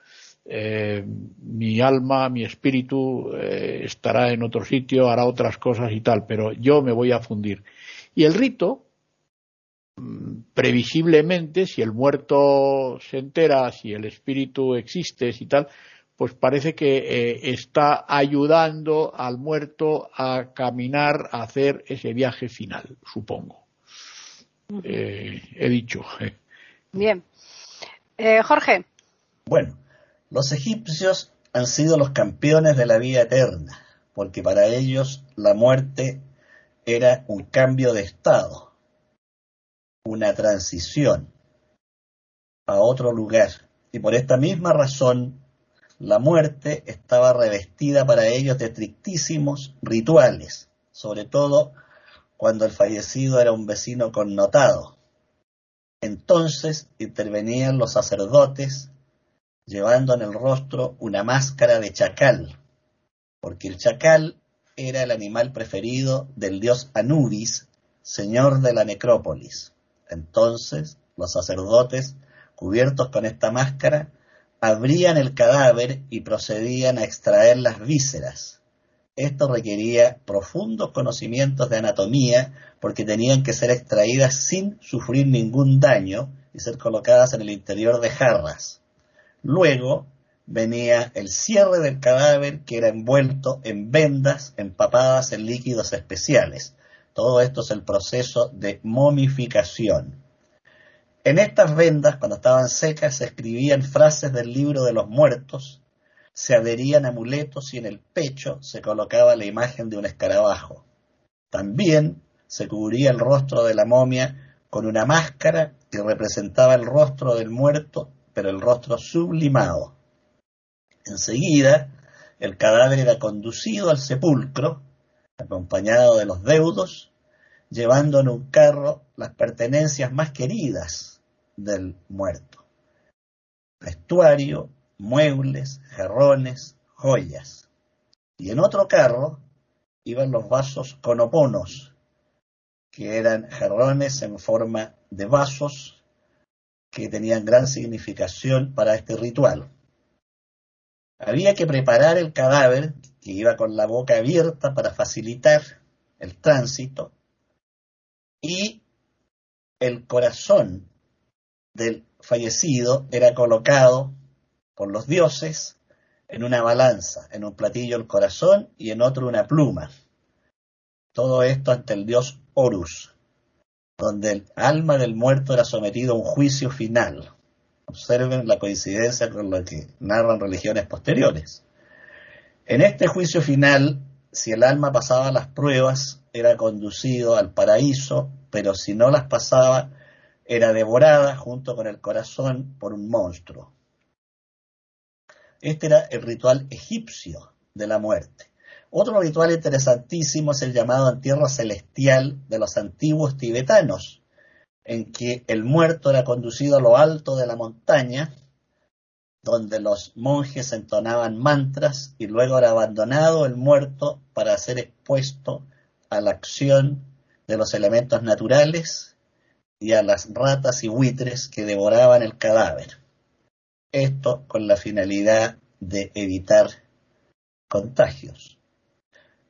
eh, mi alma, mi espíritu eh, estará en otro sitio, hará otras cosas y tal, pero yo me voy a fundir. Y el rito, mm, previsiblemente, si el muerto se entera, si el espíritu existe y tal, pues parece que eh, está ayudando al muerto a caminar, a hacer ese viaje final, supongo. he dicho. Bien. Jorge. Bueno, los egipcios han sido los campeones de la vida eterna, porque para ellos la muerte era un cambio de estado, una transición a otro lugar. Y por esta misma razón, la muerte estaba revestida para ellos de estrictísimos rituales, sobre todo cuando el fallecido era un vecino connotado. Entonces intervenían los sacerdotes llevando en el rostro una máscara de chacal, porque el chacal era el animal preferido del dios Anubis, señor de la necrópolis. Entonces los sacerdotes, cubiertos con esta máscara, abrían el cadáver y procedían a extraer las vísceras. Esto requería profundos conocimientos de anatomía porque tenían que ser extraídas sin sufrir ningún daño y ser colocadas en el interior de jarras. Luego venía el cierre del cadáver que era envuelto en vendas empapadas en líquidos especiales. Todo esto es el proceso de momificación. En estas vendas, cuando estaban secas, se escribían frases del libro de los muertos, se adherían amuletos y en el pecho se colocaba la imagen de un escarabajo. También se cubría el rostro de la momia con una máscara que representaba el rostro del muerto, pero el rostro sublimado. Enseguida, el cadáver era conducido al sepulcro, acompañado de los deudos, llevando en un carro las pertenencias más queridas del muerto. Vestuario, muebles, jarrones, joyas. Y en otro carro iban los vasos conoponos, que eran jarrones en forma de vasos que tenían gran significación para este ritual. Había que preparar el cadáver, que iba con la boca abierta para facilitar el tránsito, y el corazón del fallecido era colocado por los dioses en una balanza, en un platillo el corazón y en otro una pluma. Todo esto ante el dios Horus, donde el alma del muerto era sometido a un juicio final. Observen la coincidencia con lo que narran religiones posteriores. En este juicio final, si el alma pasaba las pruebas, era conducido al paraíso, pero si no las pasaba, era devorada junto con el corazón por un monstruo. Este era el ritual egipcio de la muerte. Otro ritual interesantísimo es el llamado entierro celestial de los antiguos tibetanos, en que el muerto era conducido a lo alto de la montaña, donde los monjes entonaban mantras y luego era abandonado el muerto para ser expuesto a la acción de los elementos naturales y a las ratas y buitres que devoraban el cadáver. Esto con la finalidad de evitar contagios.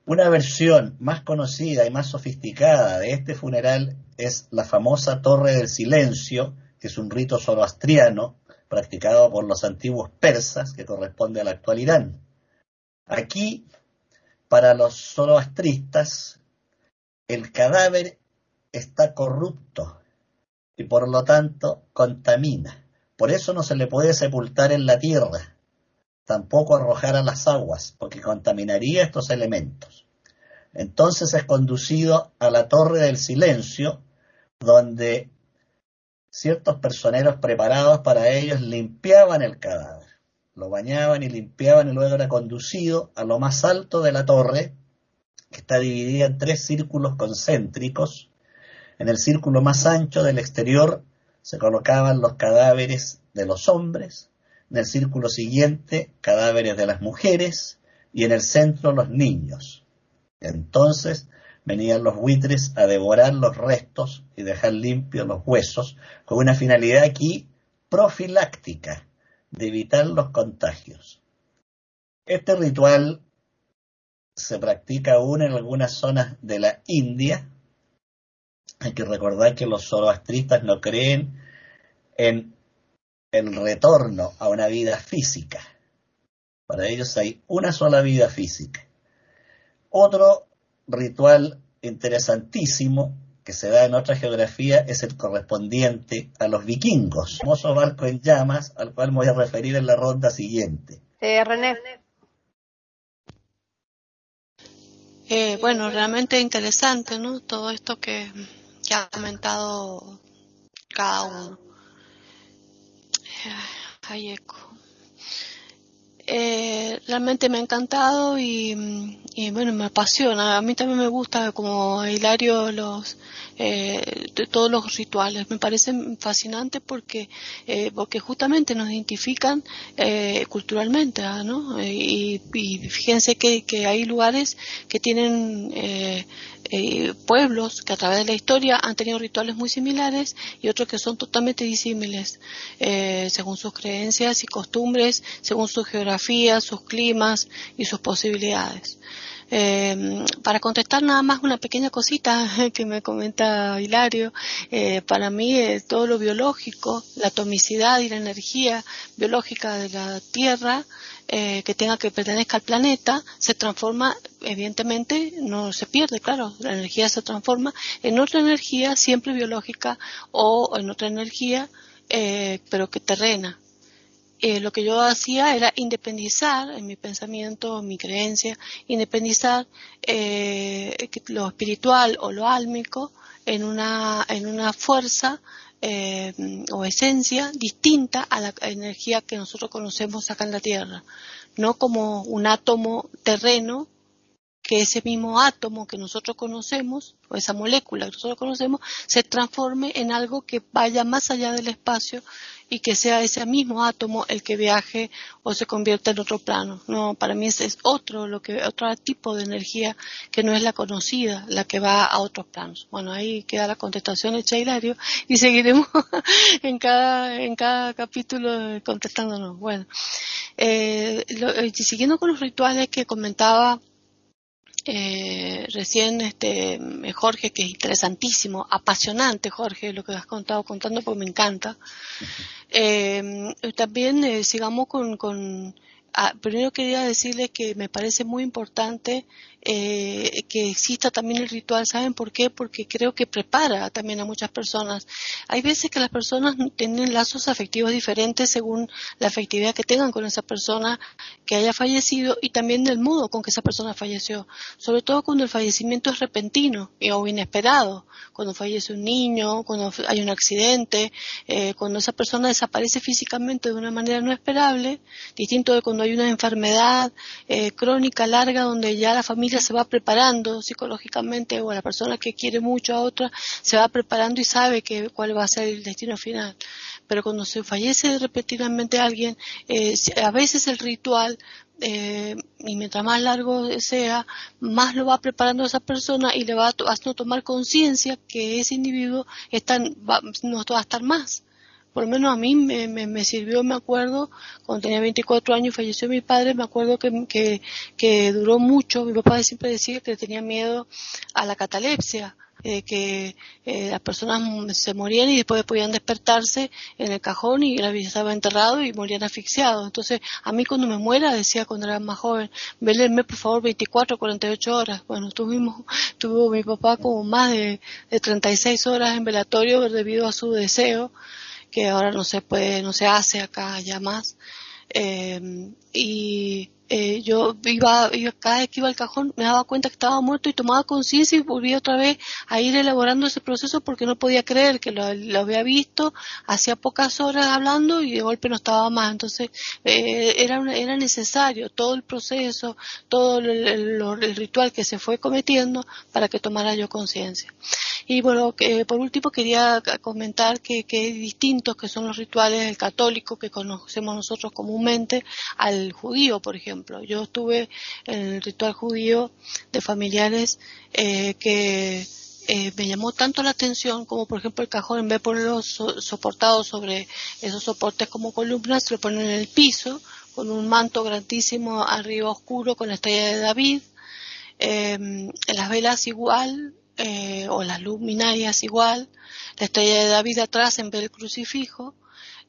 Una versión más conocida y más sofisticada de este funeral es la famosa Torre del Silencio, que es un rito zoroastriano practicado por los antiguos persas que corresponde al actual Irán. Aquí, para los zoroastristas, el cadáver está corrupto y por lo tanto contamina. Por eso no se le puede sepultar en la tierra, tampoco arrojar a las aguas, porque contaminaría estos elementos. Entonces es conducido a la torre del silencio, donde ciertos personeros preparados para ellos limpiaban el cadáver, lo bañaban y limpiaban y luego era conducido a lo más alto de la torre, que está dividida en tres círculos concéntricos. En el círculo más ancho del exterior se colocaban los cadáveres de los hombres, en el círculo siguiente cadáveres de las mujeres y en el centro los niños. Entonces venían los buitres a devorar los restos y dejar limpios los huesos, con una finalidad aquí profiláctica, de evitar los contagios. Este ritual se practica aún en algunas zonas de la India. Hay que recordar que los zoroastristas no creen en el retorno a una vida física. Para ellos hay una sola vida física. Otro ritual interesantísimo que se da en otra geografía es el correspondiente a los vikingos, el famoso barco en llamas al cual me voy a referir en la ronda siguiente. Eh, René. Eh, bueno, realmente interesante, ¿no? Todo esto que, que ha comentado cada uno. Hay eco. Eh, realmente me ha encantado y, y, bueno, me apasiona. A mí también me gusta como Hilario los eh, todos los rituales. Me parecen fascinantes porque eh, porque justamente nos identifican eh, culturalmente, ¿ah, ¿no? Y, y, fíjense que, que hay lugares que tienen eh, eh, pueblos que a través de la historia han tenido rituales muy similares y otros que son totalmente disímiles según sus creencias y costumbres, según su geografía, sus climas y sus posibilidades. Eh, para contestar nada más una pequeña cosita (laughs) que me comenta Hilario, eh, para mí eh, todo lo biológico, la atomicidad y la energía biológica de la Tierra eh, que tenga que pertenezca al planeta se transforma, evidentemente no se pierde, claro, la energía se transforma en otra energía siempre biológica o en otra energía pero que terrena. Eh, lo que yo hacía era independizar en mi pensamiento, en mi creencia, independizar eh, lo espiritual o lo álmico en una, en una fuerza eh, o esencia distinta a la energía que nosotros conocemos acá en la Tierra, no como un átomo terreno que ese mismo átomo que nosotros conocemos, o esa molécula que nosotros conocemos, se transforme en algo que vaya más allá del espacio y que sea ese mismo átomo el que viaje o se convierta en otro plano. No, para mí ese es otro, lo que, otro tipo de energía que no es la conocida, la que va a otros planos. Bueno, ahí queda la contestación hecha Hilario y seguiremos (laughs) en cada, en cada capítulo contestándonos. Bueno, eh, eh siguiendo con los rituales que comentaba eh, recién este Jorge, que es interesantísimo, apasionante Jorge, lo que has contado contando porque me encanta. Eh, también eh, sigamos con, con ah, primero quería decirle que me parece muy importante eh, que exista también el ritual. ¿Saben por qué? Porque creo que prepara también a muchas personas. Hay veces que las personas tienen lazos afectivos diferentes según la afectividad que tengan con esa persona que haya fallecido y también del modo con que esa persona falleció. Sobre todo cuando el fallecimiento es repentino o inesperado. Cuando fallece un niño, cuando hay un accidente, eh, cuando esa persona desaparece físicamente de una manera no esperable, distinto de cuando hay una enfermedad eh, crónica larga donde ya la familia se va preparando psicológicamente o la persona que quiere mucho a otra se va preparando y sabe que, cuál va a ser el destino final. Pero cuando se fallece repetidamente alguien, eh, a veces el ritual eh, y mientras más largo sea, más lo va preparando esa persona y le va haciendo tomar conciencia que ese individuo está, no va a estar más por lo menos a mí me, sirvió, me acuerdo, cuando tenía 24 años falleció mi padre, me acuerdo que, que, duró mucho, mi papá siempre decía que tenía miedo a la catalepsia, eh, que eh, las personas se morían y después podían despertarse en el cajón y la estaba enterrado y morían asfixiados. Entonces, a mí cuando me muera, decía cuando era más joven, velenme por favor 24 48 horas. Bueno, tuvimos, tuvo mi papá como más de, de 36 horas en velatorio debido a su deseo que ahora no se puede, no se hace acá ya más. Eh, y eh, yo iba, iba, cada vez que iba al cajón me daba cuenta que estaba muerto y tomaba conciencia y volví otra vez a ir elaborando ese proceso porque no podía creer que lo, había visto hacía pocas horas hablando y de golpe no estaba más. Entonces eh, era, era necesario todo el proceso, todo el, ritual que se fue cometiendo para que tomara yo conciencia. Y bueno, que, por último quería comentar que, que distintos que son los rituales del católico que conocemos nosotros comúnmente al judío, por ejemplo. Yo estuve en el ritual judío de familiares eh, que eh, me llamó tanto la atención como por ejemplo el cajón en vez de ponerlo soportado sobre esos soportes como columnas, lo ponen en el piso con un manto grandísimo arriba oscuro con la estrella de David, em, las velas igual eh, o las luminarias igual, la estrella de David atrás en vez del crucifijo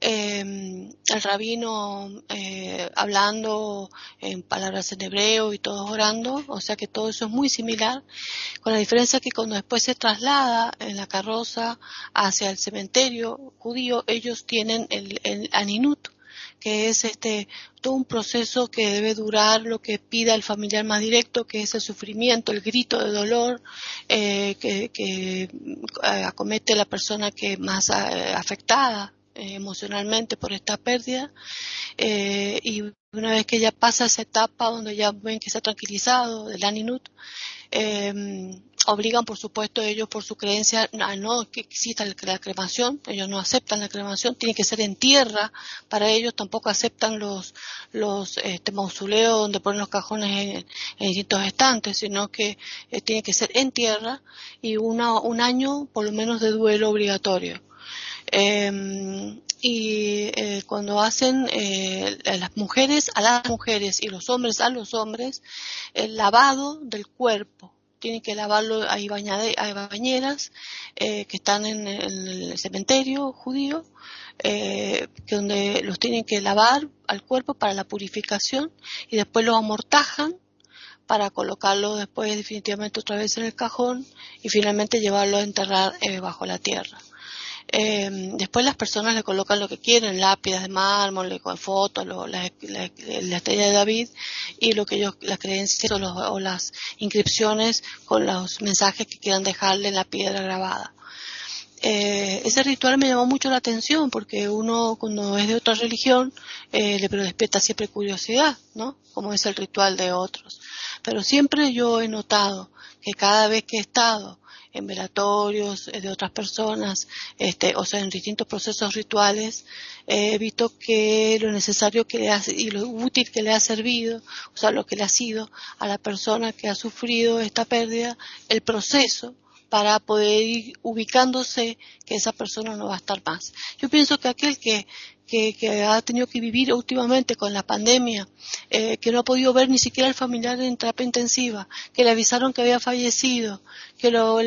eh, el rabino eh, hablando en palabras en hebreo y todos orando, o sea que todo eso es muy similar, con la diferencia que cuando después se traslada en la carroza hacia el cementerio judío, ellos tienen el, el aninut, que es este todo un proceso que debe durar lo que pida el familiar más directo, que es el sufrimiento, el grito de dolor eh, que, que eh, acomete la persona que más eh, afectada eh, emocionalmente por esta pérdida. Y una vez que ya pasa esa etapa donde ya ven que se ha tranquilizado del aninut, eh, obligan por supuesto ellos por su creencia a no que exista la cremación, ellos no aceptan la cremación, tiene que ser en tierra, para ellos tampoco aceptan los, los este, mausoleos donde ponen los cajones en, distintos estantes, sino que tiene que ser en tierra y una, un año por lo menos de duelo obligatorio. Eh, y eh, cuando hacen eh, las mujeres a las mujeres y los hombres a los hombres el lavado del cuerpo tienen que lavarlo hay, hay bañeras eh, que están en, el cementerio judío que donde los tienen que lavar al cuerpo para la purificación y después lo amortajan para colocarlo después definitivamente otra vez en el cajón y finalmente llevarlo a enterrar bajo la tierra. Eh, después las personas le colocan lo que quieren, lápidas de mármol, con fotos, la, estrella de David y lo que ellos, las creencias o, las inscripciones con los mensajes que quieran dejarle en la piedra grabada. eh, ese ritual me llamó mucho la atención porque uno cuando es de otra religión eh, le despierta siempre curiosidad, ¿no? Como es el ritual de otros. Pero siempre yo he notado que cada vez que he estado en velatorios eh, de otras personas, este, o sea, en distintos procesos rituales, he visto que lo necesario que le ha, y lo útil que le ha servido, o sea, lo que le ha sido a la persona que ha sufrido esta pérdida, el proceso para poder ir ubicándose que esa persona no va a estar más. Yo pienso que aquel que que, ha tenido que vivir últimamente con la pandemia, eh, que no ha podido ver ni siquiera al familiar en terapia intensiva, que le avisaron que había fallecido, que, lo,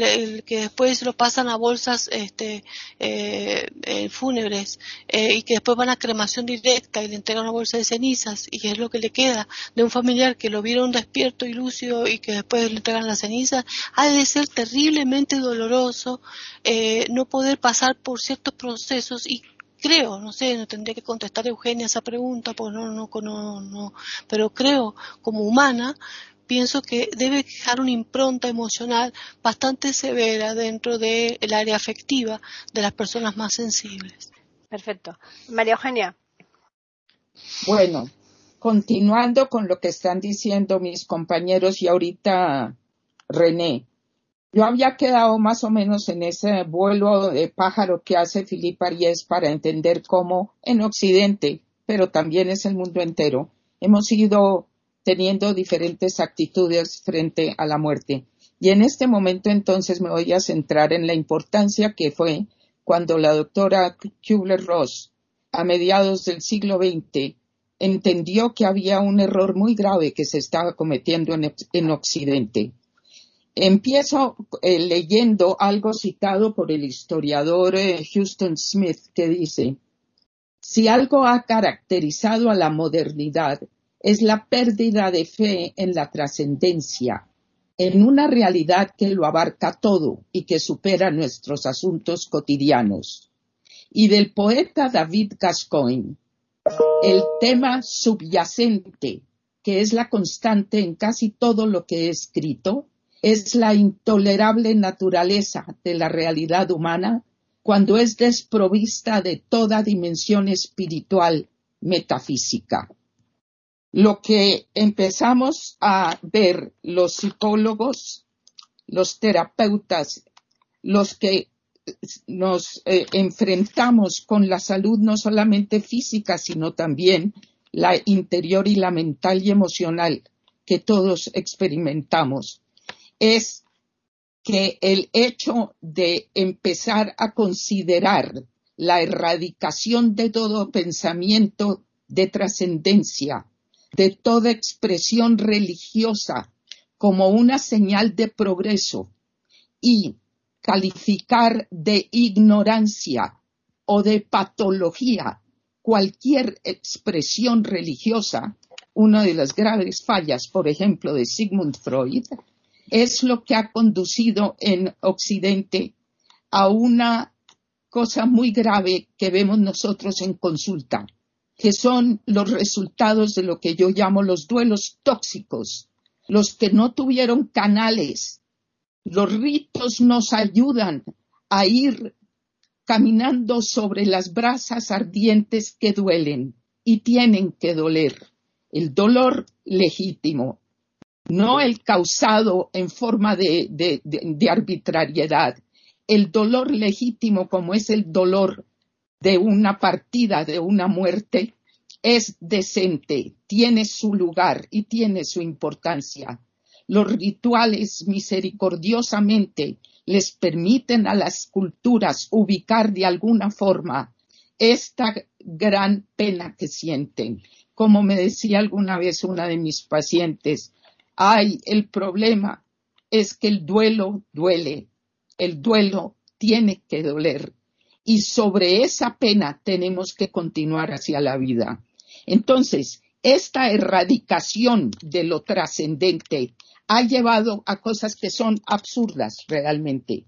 que después lo pasan a bolsas este, eh, eh, fúnebres y que después van a cremación directa y le entregan una bolsa de cenizas y es lo que le queda de un familiar que lo vieron despierto y lúcido y que después le entregan las cenizas, ha de ser terriblemente doloroso no poder pasar por ciertos procesos y creo, no sé, no tendría que contestar Eugenia esa pregunta, pues no, no, no, no, pero creo como humana, pienso que debe dejar una impronta emocional bastante severa dentro del área afectiva de las personas más sensibles. Perfecto. María Eugenia. Bueno, continuando con lo que están diciendo mis compañeros y ahorita René, yo había quedado más o menos en ese vuelo de pájaro que hace Philippe Ariès para entender cómo en Occidente, pero también es el mundo entero, hemos ido teniendo diferentes actitudes frente a la muerte. Y en este momento entonces me voy a centrar en la importancia que fue cuando la doctora Kubler-Ross, a mediados del siglo XX, entendió que había un error muy grave que se estaba cometiendo en Occidente Empiezo eh, leyendo algo citado por el historiador eh, Houston Smith que dice, si algo ha caracterizado a la modernidad es la pérdida de fe en la trascendencia, en una realidad que lo abarca todo y que supera nuestros asuntos cotidianos. Y del poeta David Gascoigne, el tema subyacente, que es la constante en casi todo lo que he escrito, es la intolerable naturaleza de la realidad humana cuando es desprovista de toda dimensión espiritual metafísica. Lo que empezamos a ver los psicólogos, los terapeutas, los que nos eh, enfrentamos con la salud no solamente física, sino también la interior y la mental y emocional que todos experimentamos es que el hecho de empezar a considerar la erradicación de todo pensamiento de trascendencia, de toda expresión religiosa como una señal de progreso y calificar de ignorancia o de patología cualquier expresión religiosa, una de las graves fallas, por ejemplo, de Sigmund Freud, es lo que ha conducido en Occidente a una cosa muy grave que vemos nosotros en consulta, que son los resultados de lo que yo llamo los duelos tóxicos, los que no tuvieron canales. Los ritos nos ayudan a ir caminando sobre las brasas ardientes que duelen y tienen que doler. El dolor legítimo, no el causado en forma de, arbitrariedad, el dolor legítimo como es el dolor de una partida, de una muerte, es decente, tiene su lugar y tiene su importancia. Los rituales misericordiosamente les permiten a las culturas ubicar de alguna forma esta gran pena que sienten. Como me decía alguna vez una de mis pacientes, Ay, el problema es que el duelo duele, el duelo tiene que doler y sobre esa pena tenemos que continuar hacia la vida. Entonces, esta erradicación de lo trascendente ha llevado a cosas que son absurdas realmente.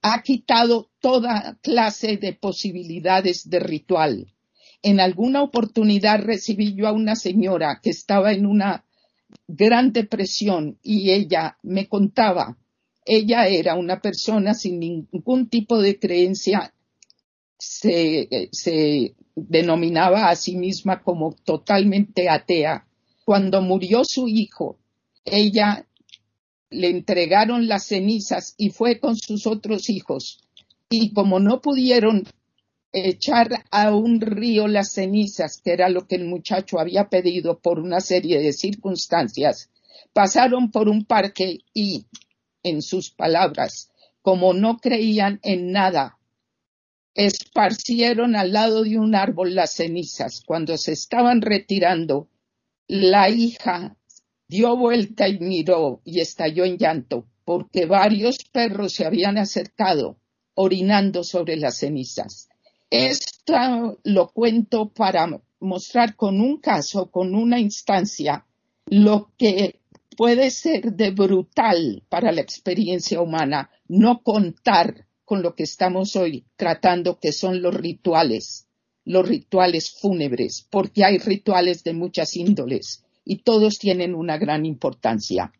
Ha quitado toda clase de posibilidades de ritual. En alguna oportunidad recibí yo a una señora que estaba en una gran depresión y ella me contaba ella era una persona sin ningún tipo de creencia, se, se denominaba a sí misma como totalmente atea. Cuando murió su hijo, ella le entregaron las cenizas y fue con sus otros hijos. Y como no pudieron echar a un río las cenizas, que era lo que el muchacho había pedido por una serie de circunstancias, pasaron por un parque y, en sus palabras, como no creían en nada, esparcieron al lado de un árbol las cenizas. Cuando se estaban retirando, la hija dio vuelta y miró y estalló en llanto, porque varios perros se habían acercado orinando sobre las cenizas. Esto lo cuento para mostrar con un caso, con una instancia, lo que puede ser de brutal para la experiencia humana no contar con lo que estamos hoy tratando, que son los rituales, los rituales fúnebres, porque hay rituales de muchas índoles y todos tienen una gran importancia.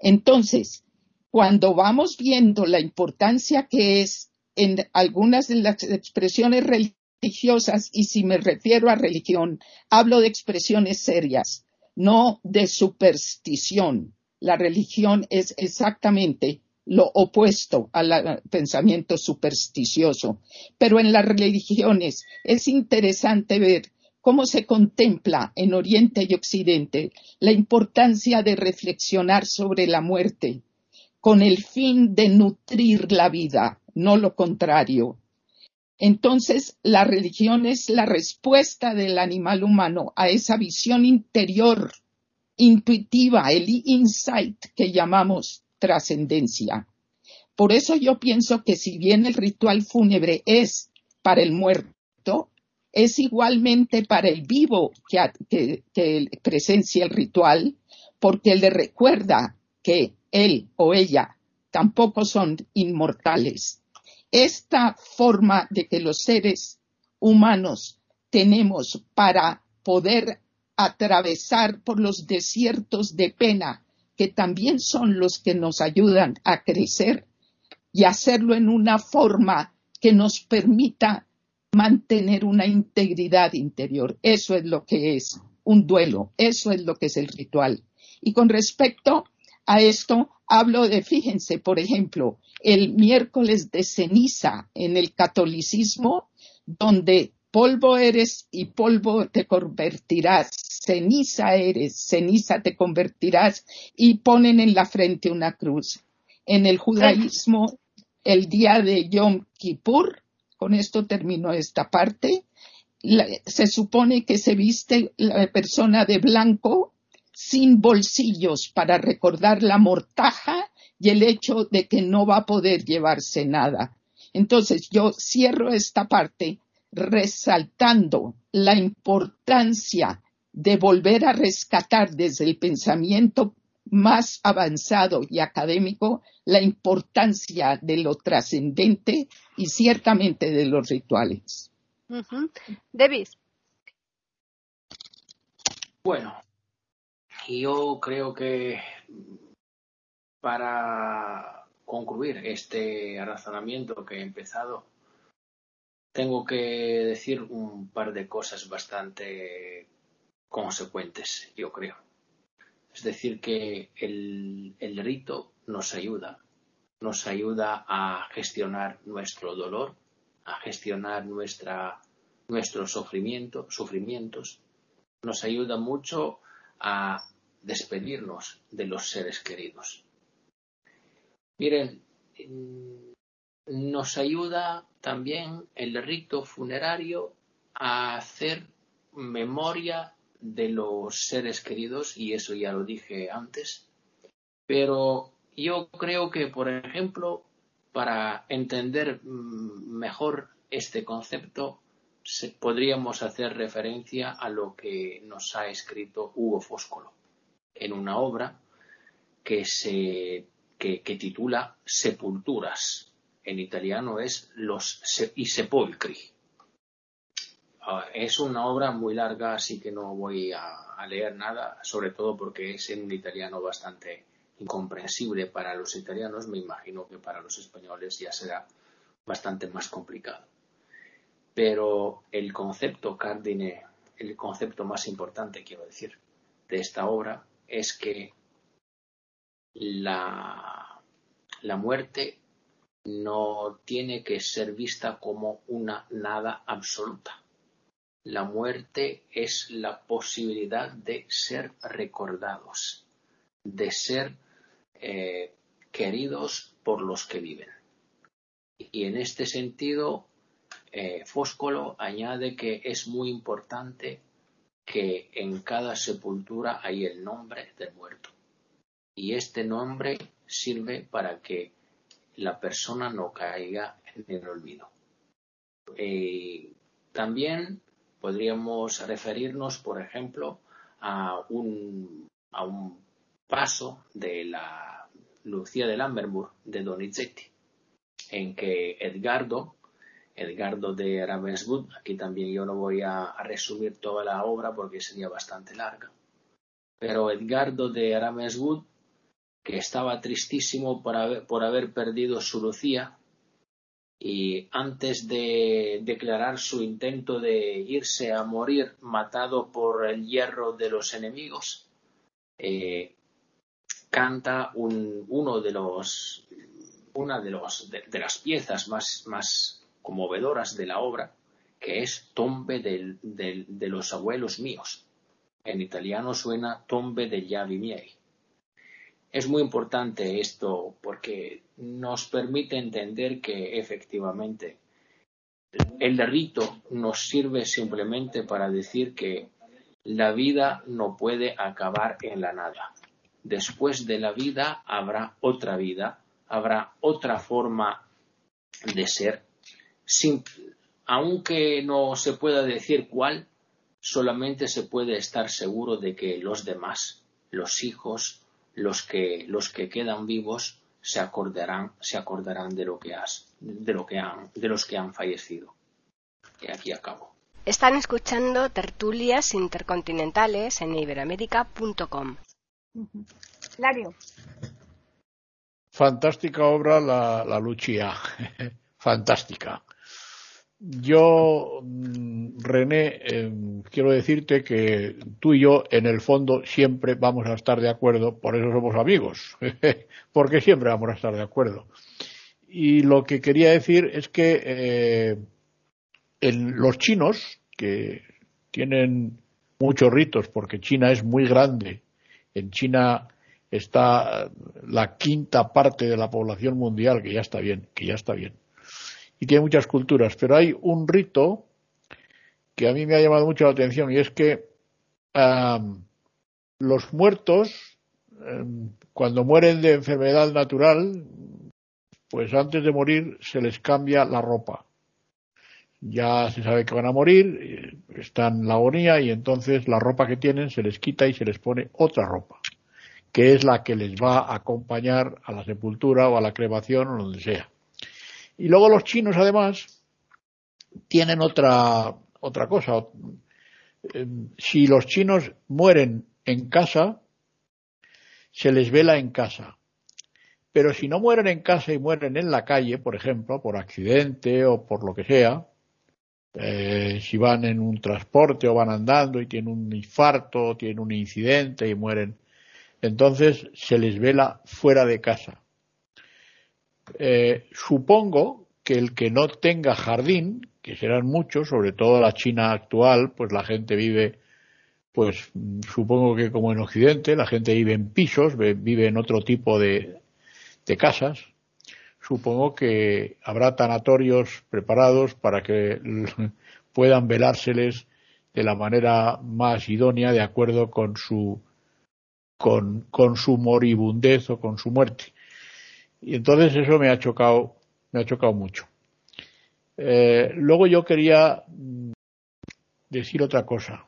Entonces, cuando vamos viendo la importancia que es en algunas de las expresiones religiosas, y si me refiero a religión, hablo de expresiones serias, no de superstición. La religión es exactamente lo opuesto al pensamiento supersticioso. Pero en las religiones es interesante ver cómo se contempla en Oriente y Occidente la importancia de reflexionar sobre la muerte con el fin de nutrir la vida, no lo contrario. Entonces, la religión es la respuesta del animal humano a esa visión interior, intuitiva, el insight que llamamos trascendencia. Por eso yo pienso que si bien el ritual fúnebre es para el muerto, es igualmente para el vivo que, presencia el ritual, porque le recuerda que él o ella tampoco son inmortales. Esta forma de que los seres humanos tenemos para poder atravesar por los desiertos de pena, que también son los que nos ayudan a crecer, y hacerlo en una forma que nos permita mantener una integridad interior. Eso es lo que es un duelo, eso es lo que es el ritual. Y con respecto a esto, hablo de, fíjense, por ejemplo, el miércoles de ceniza en el catolicismo, donde polvo eres y polvo te convertirás, ceniza eres, ceniza te convertirás, y ponen en la frente una cruz. En el judaísmo, el día de Yom Kippur, con esto termino esta parte. se supone que se viste la persona de blanco sin bolsillos para recordar la mortaja y el hecho de que no va a poder llevarse nada. Entonces yo cierro esta parte resaltando la importancia de volver a rescatar desde el pensamiento más avanzado y académico la importancia de lo trascendente y ciertamente de los rituales. David. Bueno, yo creo que para concluir este razonamiento que he empezado, tengo que decir un par de cosas bastante consecuentes, yo creo. Es decir, que el, rito nos ayuda, nos ayuda a gestionar nuestro dolor, a gestionar nuestra, nuestros sufrimiento, sufrimientos, nos ayuda mucho a despedirnos de los seres queridos. Miren, nos ayuda también el rito funerario a hacer memoria de los seres queridos, y eso ya lo dije antes, pero yo creo que, por ejemplo, para entender mm, mejor este concepto, podríamos hacer referencia a lo que nos ha escrito Hugo Foscolo en una obra que se que, titula Sepulturas. En italiano es Los i sepolcri. Ah, es una obra muy larga, así que no voy a, leer nada, sobre todo porque es en un italiano bastante incomprensible para los italianos, me imagino que para los españoles ya será bastante más complicado. Pero el concepto cardine, el concepto más importante, quiero decir, de esta obra es que la, la muerte no tiene que ser vista como una nada absoluta. La muerte es la posibilidad de ser recordados, de ser eh, queridos por los que viven. Y en este sentido, eh, Fóscolo añade que es muy importante que en cada sepultura hay el nombre del muerto. Y este nombre sirve para que la persona no caiga en el olvido. Eh, también podríamos referirnos, por ejemplo, a un, a un paso de la Lucía de Lammermoor de Donizetti, en que Edgardo, Edgardo de Ravenswood, aquí también yo no voy a, resumir toda la obra porque sería bastante larga, pero Edgardo de Ravenswood que estaba tristísimo por haber, por haber perdido su Lucía y antes de declarar su intento de irse a morir matado por el hierro de los enemigos, eh, canta una de, las piezas más, más, conmovedoras de la obra, que es Tombe de los abuelos míos. En italiano suena Tombe degli avi miei es muy importante esto porque nos permite entender que efectivamente el rito nos sirve simplemente para decir que la vida no puede acabar en la nada. Después de la vida habrá otra vida, habrá otra forma de ser, aunque no se pueda decir cuál, solamente se puede estar seguro de que los demás, los hijos, los que, los que quedan vivos se acordarán, se acordarán de lo que has, de lo que han, de los que han fallecido. Y aquí acabo. Están escuchando tertulias intercontinentales en iberamérica.com. Lario. Fantástica obra la, la Lucia. (laughs) Fantástica. Yo, mm, René, em, quiero decirte que tú y yo, en el fondo, siempre vamos a estar de acuerdo, por eso somos amigos, (laughs) porque siempre vamos a estar de acuerdo. Y lo que quería decir es que eh, los chinos, que tienen muchos ritos, porque China es muy grande, en China está la quinta parte de la población mundial, que ya está bien, que ya está bien y tiene muchas culturas, pero hay un rito que a mí me ha llamado mucho la atención y es que los muertos, em, cuando mueren de enfermedad natural, pues antes de morir se les cambia la ropa. Ya se sabe que van a morir, eh, están en la agonía y entonces la ropa que tienen se les quita y se les pone otra ropa, que es la que les va a acompañar a la sepultura o a la cremación o donde sea. Y luego los chinos, además, tienen otra, otra cosa. Em, si los chinos mueren en casa, se les vela en casa. Pero si no mueren en casa y mueren en la calle, por ejemplo, por accidente o por lo que sea, eh, si van en un transporte o van andando y tienen un infarto, o tienen un incidente y mueren, entonces se les vela fuera de casa. Eh, supongo que el que no tenga jardín, que serán muchos, sobre todo la China actual, pues la gente vive, pues supongo que como en Occidente, la gente vive en pisos, vive en otro tipo de, casas. Supongo que habrá tanatorios preparados para que (laughs) puedan velárseles de la manera más idónea de acuerdo con su con su moribundez o con su muerte. Y entonces eso me ha chocado, me ha chocado mucho. Eh, luego yo quería mm, decir otra cosa.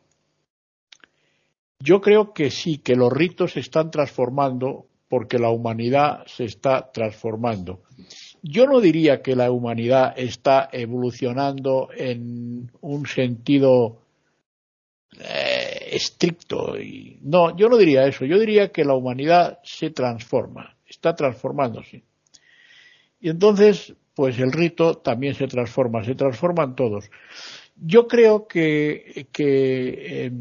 Yo creo que sí, que los ritos se están transformando porque la humanidad se está transformando. Yo no diría que la humanidad está evolucionando en un sentido eh, estricto. Y, no, yo no diría eso. Yo diría que la humanidad se transforma, está transformándose. Y entonces, pues el rito también se transforma, se transforman todos. Yo creo que, que eh,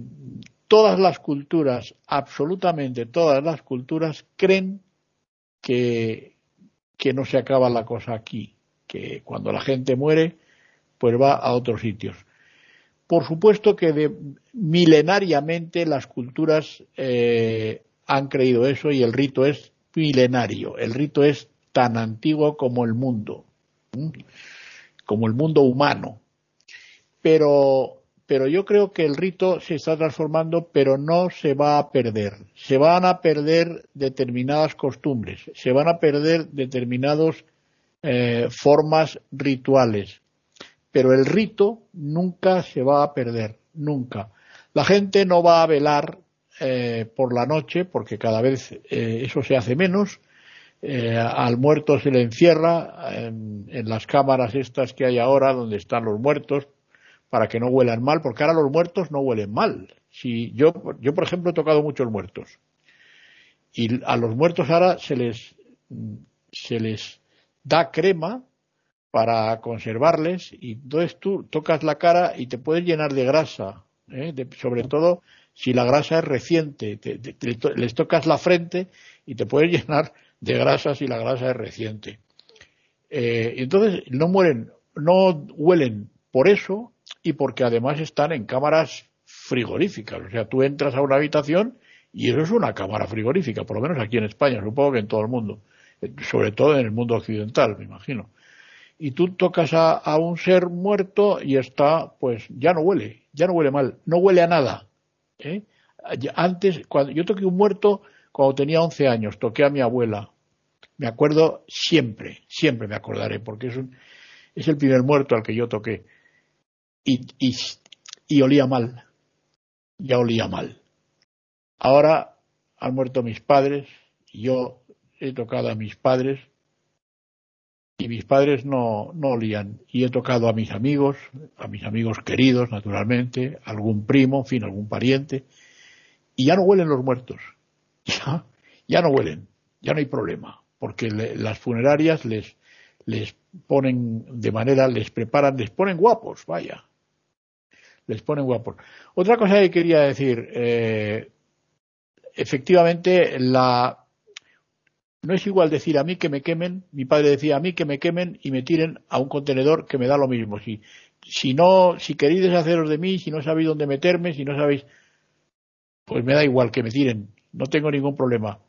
todas las culturas, absolutamente todas las culturas, creen que, que no se acaba la cosa aquí, que cuando la gente muere, pues va a otros sitios. Por supuesto que de, milenariamente las culturas eh, han creído eso y el rito es milenario. El rito es tan antiguo como el mundo, como el mundo humano. Pero, pero yo creo que el rito se está transformando, pero no se va a perder. Se van a perder determinadas costumbres, se van a perder determinadas eh, formas rituales. Pero el rito nunca se va a perder, nunca. La gente no va a velar eh, por la noche, porque cada vez eh, eso se hace menos, eh, al muerto se le encierra en, las cámaras estas que hay ahora donde están los muertos para que no huelan mal, porque ahora los muertos no huelen mal. Si yo, yo por ejemplo he tocado muchos muertos y a los muertos ahora se les se les da crema para conservarles y entonces tú tocas la cara y te puedes llenar de grasa, sobre todo si la grasa es reciente, les tocas la frente y te puedes (laughs) llenar de grasa si la grasa es reciente. Eh, entonces no mueren, no huelen por eso y porque además están en cámaras frigoríficas. O sea, tú entras a una habitación y eso es una cámara frigorífica, por lo menos aquí en España, supongo que en todo el mundo, eh, sobre todo en el mundo occidental, me imagino. Y tú tocas a, un ser muerto y está, pues ya no huele, ya no huele mal, no huele a nada. ¿Eh? Antes, cuando yo toqué un muerto, cuando tenía 11 años, toqué a mi abuela. Me acuerdo siempre, siempre me acordaré, porque es, un, es el primer muerto al que yo toqué. Y, y, y olía mal, ya olía mal. Ahora han muerto mis padres, yo he tocado a mis padres, y mis padres no, no olían. Y he tocado a mis amigos, a mis amigos queridos, naturalmente, algún primo, en fin, algún pariente, y ya no huelen los muertos. (laughs) Ya, ya no huelen, ya no hay problema, porque las funerarias les, les ponen de manera, les preparan, les ponen guapos, vaya, les ponen guapos. Otra cosa que quería decir, eh, efectivamente, la, no es igual decir a mí que me quemen, mi padre decía a mí que me quemen y me tiren a un contenedor que me da lo mismo. Si, si no, si queréis deshaceros de mí, si no sabéis dónde meterme, si no sabéis, pues me da igual que me tiren no tengo ningún problema.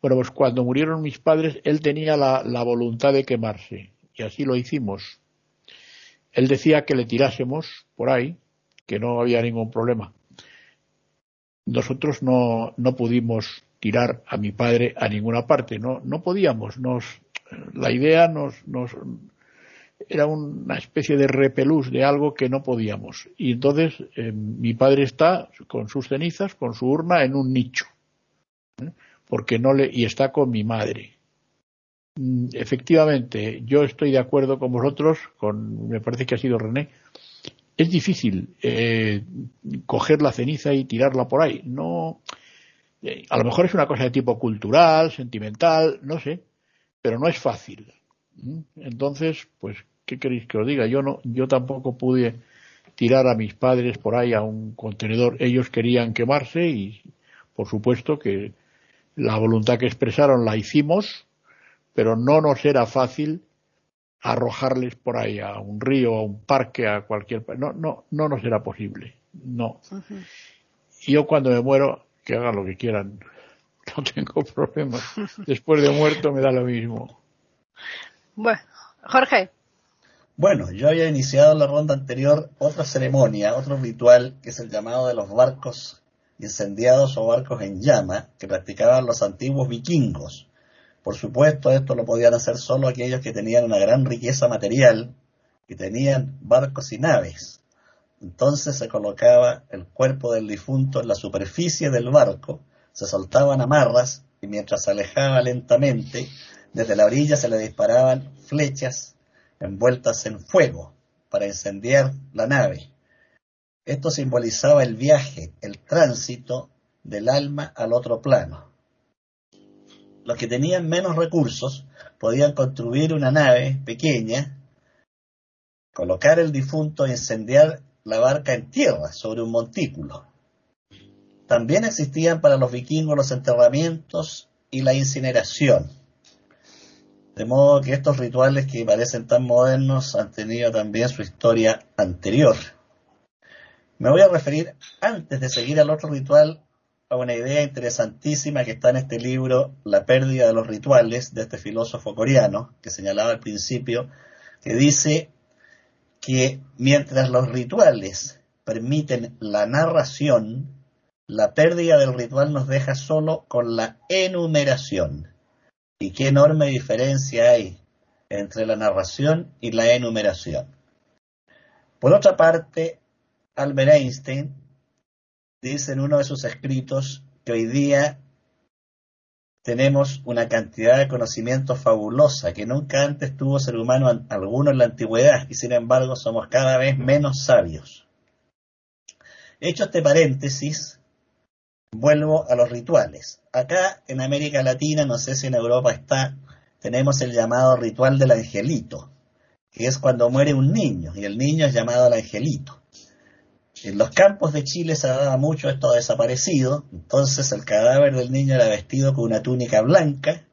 Bueno, pues cuando murieron mis padres, él tenía la, voluntad de quemarse, y así lo hicimos. Él decía que le tirásemos por ahí, que no había ningún problema. Nosotros no, no pudimos tirar a mi padre a ninguna parte, no, no podíamos, nos, la idea nos, nos, era una especie de repelús de algo que no podíamos. Y entonces eh, mi padre está con sus cenizas, con su urna en un nicho porque no le y está con mi madre. Mm, efectivamente, yo estoy de acuerdo con vosotros, con me parece que ha sido René. Es difícil eh, coger la ceniza y tirarla por ahí. No, eh, a lo mejor es una cosa de tipo cultural, sentimental, no sé, pero no es fácil. ¿Mm? Entonces, pues, ¿qué queréis que os diga? Yo no, yo tampoco pude tirar a mis padres por ahí a un contenedor. Ellos querían quemarse y, por supuesto, que la voluntad que expresaron la hicimos, pero no nos era fácil arrojarles por ahí a un río, a un parque, a cualquier. No, no, no nos era posible. No. Yo cuando me muero, que hagan lo que quieran. (laughs) No tengo problemas. Después de muerto me da lo mismo. Bueno, Jorge. Bueno, yo había iniciado en la ronda anterior otra ceremonia, otro ritual, que es el llamado de los barcos incendiados o barcos en llama que practicaban los antiguos vikingos. Por supuesto, esto lo podían hacer solo aquellos que tenían una gran riqueza material, que tenían barcos y naves. Entonces se colocaba el cuerpo del difunto en la superficie del barco, se soltaban amarras y mientras se alejaba lentamente, desde la orilla se le disparaban flechas envueltas en fuego para incendiar la nave. Esto simbolizaba el viaje, el tránsito del alma al otro plano. Los que tenían menos recursos podían construir una nave pequeña, colocar el difunto e incendiar la barca en tierra sobre un montículo. También existían para los vikingos los enterramientos y la incineración. De modo que estos rituales que parecen tan modernos han tenido también su historia anterior. Me voy a referir, antes de seguir al otro ritual, a una idea interesantísima que está en este libro, La pérdida de los rituales, de este filósofo coreano, que señalaba al principio, que dice que mientras los rituales permiten la narración, la pérdida del ritual nos deja solo con la enumeración. Y qué enorme diferencia hay entre la narración y la enumeración. Por otra parte, Albert Einstein dice en uno de sus escritos que hoy día tenemos una cantidad de conocimiento fabulosa que nunca antes tuvo ser humano alguno en la antigüedad y sin embargo somos cada vez menos sabios. Hecho este paréntesis, vuelvo a los rituales. Acá en América Latina, no sé si en Europa está, tenemos el llamado ritual del angelito, que es cuando muere un niño y el niño es llamado el angelito. En los campos de Chile se daba mucho esto desaparecido, entonces el cadáver del niño era vestido con una túnica blanca,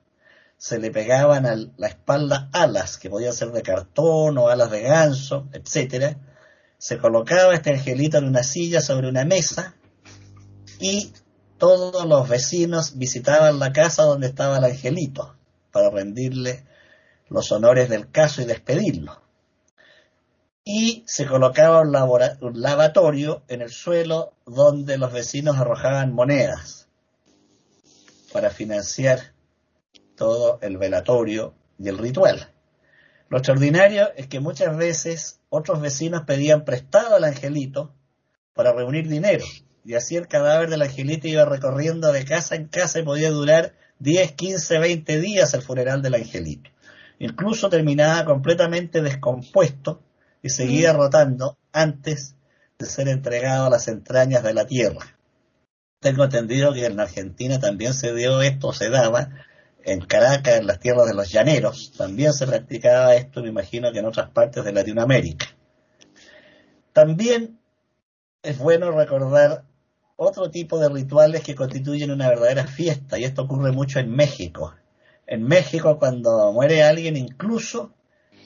se le pegaban a la espalda alas, que podían ser de cartón o alas de ganso, etc. Se colocaba este angelito en una silla sobre una mesa y todos los vecinos visitaban la casa donde estaba el angelito para rendirle los honores del caso y despedirlo y se colocaba un, lavatorio en el suelo donde los vecinos arrojaban monedas para financiar todo el velatorio y el ritual. Lo extraordinario es que muchas veces otros vecinos pedían prestado al angelito para reunir dinero y así el cadáver del angelito iba recorriendo de casa en casa y podía durar 10, 15, 20 días el funeral del angelito. Incluso terminaba completamente descompuesto y seguía mm. rotando antes de ser entregado a las entrañas de la tierra. Tengo entendido que en Argentina también se dio esto, se daba, en Caracas, en las tierras de los llaneros, también se practicaba esto, me imagino que en otras partes de Latinoamérica. También es bueno recordar otro tipo de rituales que constituyen una verdadera fiesta, y esto ocurre mucho en México. En México, cuando muere alguien, incluso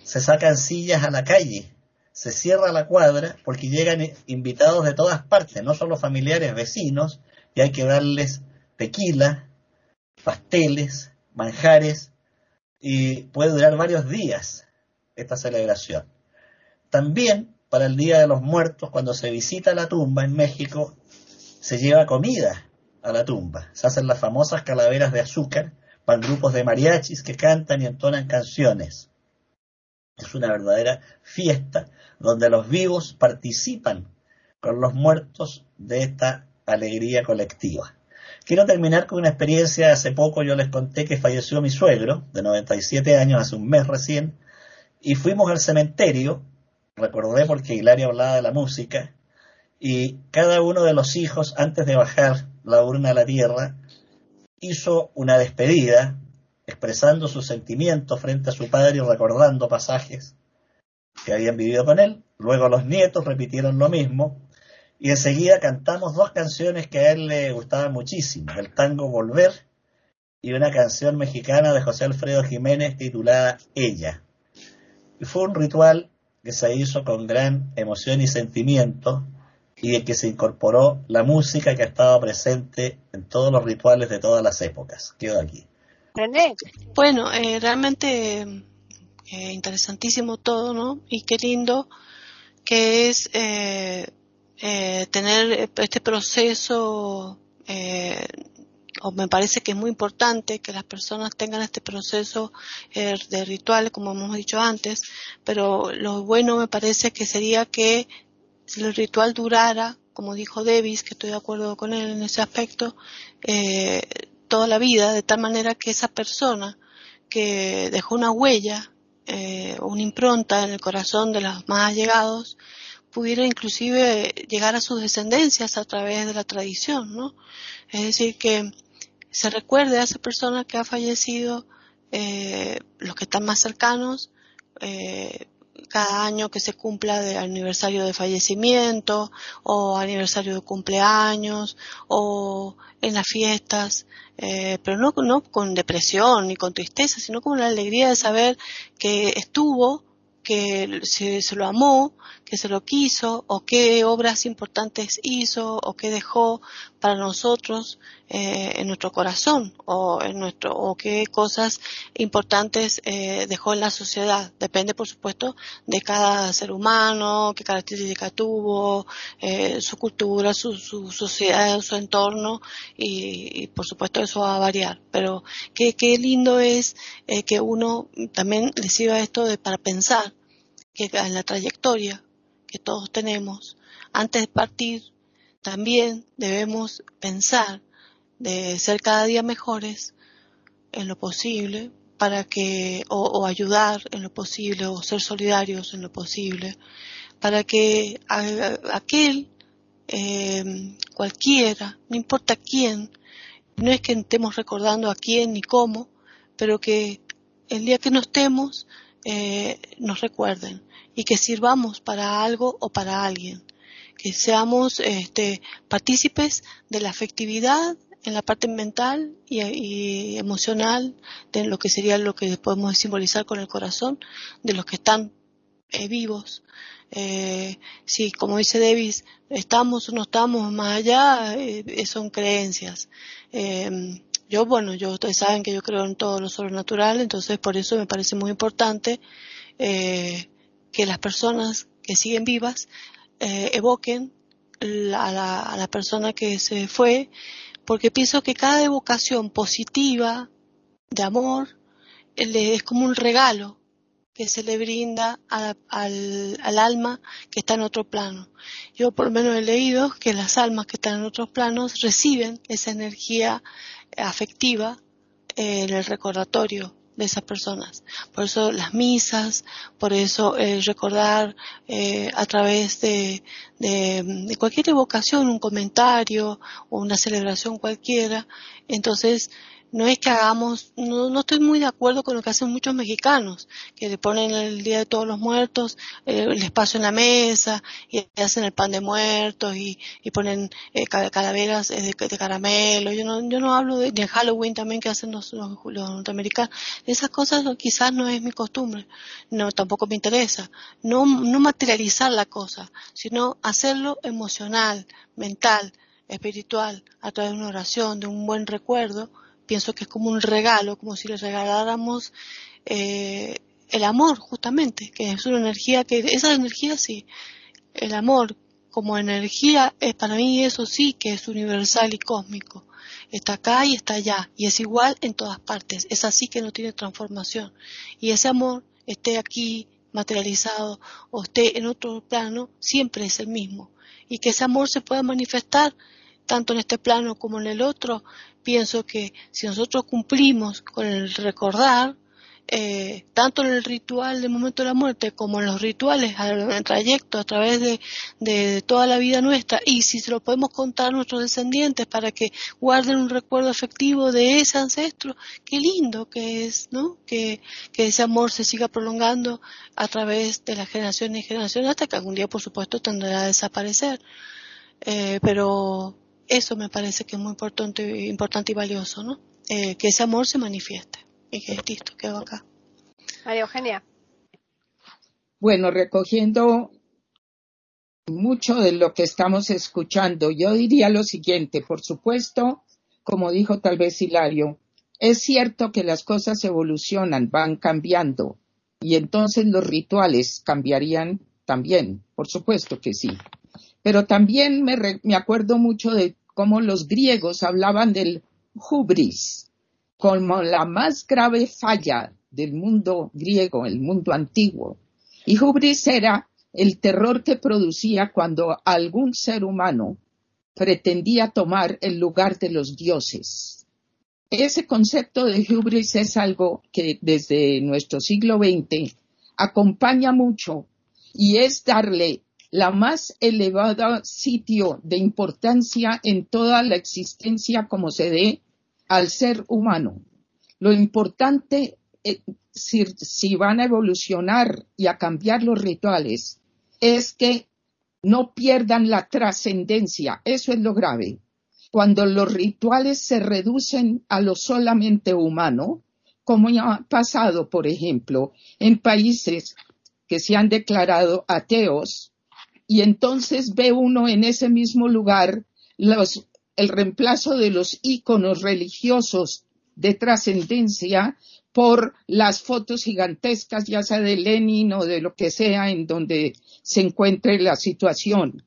se sacan sillas a la calle se cierra la cuadra porque llegan invitados de todas partes, no solo familiares, vecinos, y hay que darles tequila, pasteles, manjares, y puede durar varios días esta celebración. También para el Día de los Muertos, cuando se visita la tumba en México, se lleva comida a la tumba. Se hacen las famosas calaveras de azúcar, van grupos de mariachis que cantan y entonan canciones. Es una verdadera fiesta donde los vivos participan con los muertos de esta alegría colectiva. Quiero terminar con una experiencia. Hace poco yo les conté que falleció mi suegro, de 97 años, hace un mes recién, y fuimos al cementerio, recordé porque Hilaria hablaba de la música, y cada uno de los hijos, antes de bajar la urna a la tierra, hizo una despedida, expresando sus sentimientos frente a su padre y recordando pasajes que habían vivido con él. Luego los nietos repitieron lo mismo. Y enseguida cantamos dos canciones que a él le gustaban muchísimo. El tango Volver y una canción mexicana de José Alfredo Jiménez titulada Ella. Y fue un ritual que se hizo con gran emoción y sentimiento y en que se incorporó la música que ha estado presente en todos los rituales de todas las épocas. Quedo aquí. Bueno, eh, realmente eh, interesantísimo todo, ¿no? Y qué lindo que es eh, eh, tener este proceso, o me parece que es muy importante que las personas tengan este proceso de ritual, como hemos dicho antes, pero lo bueno me parece que sería que el ritual durara, como dijo Davis, que estoy de acuerdo con él en ese aspecto, toda la vida, de tal manera que esa persona que dejó una huella eh, una impronta en el corazón de los más allegados pudiera inclusive llegar a sus descendencias a través de la tradición, ¿no? Es decir, que se recuerde a esa persona que ha fallecido, eh, los que están más cercanos, eh, cada año que se cumpla del aniversario de fallecimiento o aniversario de cumpleaños o en las fiestas, eh, pero no, no con depresión ni con tristeza, sino con la alegría de saber que estuvo que se, se, lo amó, que se lo quiso, o qué obras importantes hizo, o qué dejó para nosotros eh, en nuestro corazón, o en nuestro, o qué cosas importantes eh, dejó en la sociedad. Depende, por supuesto, de cada ser humano, qué características tuvo, eh, su cultura, su, su, sociedad, su entorno, y, y, por supuesto eso va a variar. Pero qué, qué lindo es eh, que uno también reciba esto de, para pensar que en la trayectoria que todos tenemos, antes de partir, también debemos pensar de ser cada día mejores en lo posible para que, o, ayudar en lo posible, o ser solidarios en lo posible, para que a, aquel, eh, cualquiera, no importa quién, no es que estemos recordando a quién ni cómo, pero que el día que no estemos, eh, nos recuerden y que sirvamos para algo o para alguien, que seamos este, partícipes de la afectividad en la parte mental y, emocional de lo que sería lo que podemos simbolizar con el corazón de los que están eh, vivos. Eh, si, como dice Davis, estamos o no estamos más allá, eh, son creencias. Eh, yo, bueno, yo, ustedes saben que yo creo en todo lo sobrenatural, entonces por eso me parece muy importante eh, que las personas que siguen vivas eh, evoquen a, la, a la persona que se fue, porque pienso que cada evocación positiva de amor es como un regalo que se le brinda al, al, alma que está en otro plano. Yo por lo menos he leído que las almas que están en otros planos reciben esa energía afectiva eh, en el recordatorio de esas personas. Por eso las misas, por eso el recordar eh, a través de, de, cualquier evocación, un comentario o una celebración cualquiera. Entonces, no es que hagamos, no, no, estoy muy de acuerdo con lo que hacen muchos mexicanos, que le ponen el Día de Todos los Muertos, eh, el espacio en la mesa, y hacen el pan de muertos, y, ponen eh, calaveras eh, de, caramelo. Yo no, yo no hablo de, Halloween también que hacen los, los, los, norteamericanos. Esas cosas quizás no es mi costumbre, no, tampoco me interesa. No materializar la cosa, sino hacerlo emocional, mental, espiritual, a través de una oración, de un buen recuerdo, pienso que es como un regalo, como si le regaláramos eh, el amor, justamente, que es una energía que, esa energía sí, el amor como energía, es para mí eso sí que es universal y cósmico. Está acá y está allá, y es igual en todas partes, es así que no tiene transformación. Y ese amor, esté aquí materializado o esté en otro plano, siempre es el mismo. Y que ese amor se pueda manifestar tanto en este plano como en el otro, pienso que si nosotros cumplimos con el recordar, eh, tanto en el ritual del momento de la muerte como en los rituales en el trayecto a través de, toda la vida nuestra y si se lo podemos contar a nuestros descendientes para que guarden un recuerdo efectivo de ese ancestro, qué lindo que es, ¿no? Que, que ese amor se siga prolongando a través de las generaciones y generaciones hasta que algún día, por supuesto, tendrá a desaparecer. Eh, pero eso me parece que es muy importante, importante y valioso, ¿no? Eh, que ese amor se manifieste. Y que listo, quedo acá. María Eugenia. Bueno, recogiendo mucho de lo que estamos escuchando, yo diría lo siguiente, por supuesto, como dijo tal vez Hilario, es cierto que las cosas evolucionan, van cambiando, y entonces los rituales cambiarían también, por supuesto que sí. Pero también me, re, me acuerdo mucho de cómo los griegos hablaban del hubris como la más grave falla del mundo griego, el mundo antiguo. Y hubris era el terror que producía cuando algún ser humano pretendía tomar el lugar de los dioses. Ese concepto de hubris es algo que desde nuestro siglo XX acompaña mucho y es darle la más elevada sitio de importancia en toda la existencia como se dé al ser humano. Lo importante, eh, si, si van a evolucionar y a cambiar los rituales, es que no pierdan la trascendencia. Eso es lo grave. Cuando los rituales se reducen a lo solamente humano, como ya ha pasado, por ejemplo, en países que se han declarado ateos, y entonces ve uno en ese mismo lugar el reemplazo de los íconos religiosos de trascendencia por las fotos gigantescas, ya sea de Lenin o de lo que sea en donde se encuentre la situación.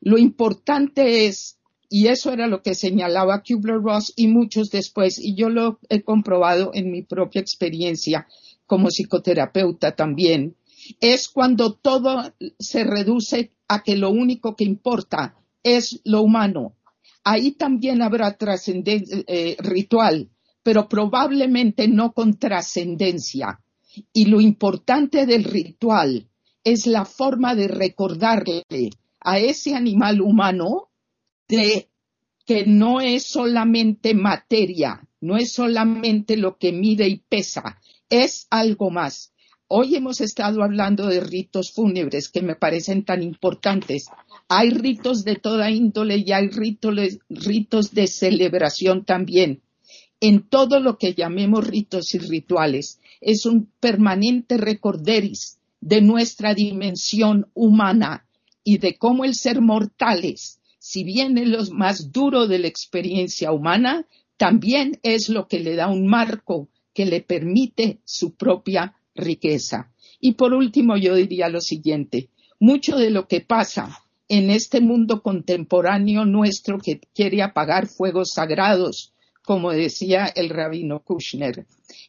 Lo importante es, y eso era lo que señalaba Kubler-Ross y muchos después, y yo lo he comprobado en mi propia experiencia como psicoterapeuta también, es cuando todo se reduce a que lo único que importa es lo humano. Ahí también habrá trascendencia eh, ritual, pero probablemente no con trascendencia. Y lo importante del ritual es la forma de recordarle a ese animal humano de que no es solamente materia, no es solamente lo que mide y pesa, es algo más. Hoy hemos estado hablando de ritos fúnebres que me parecen tan importantes. Hay ritos de toda índole y hay ritos, de celebración también. En todo lo que llamemos ritos y rituales es un permanente recorderis de nuestra dimensión humana y de cómo el ser mortales, si bien es lo más duro de la experiencia humana, también es lo que le da un marco que le permite su propia riqueza. Y por último, yo diría lo siguiente, mucho de lo que pasa en este mundo contemporáneo nuestro que quiere apagar fuegos sagrados, como decía el rabino Kushner,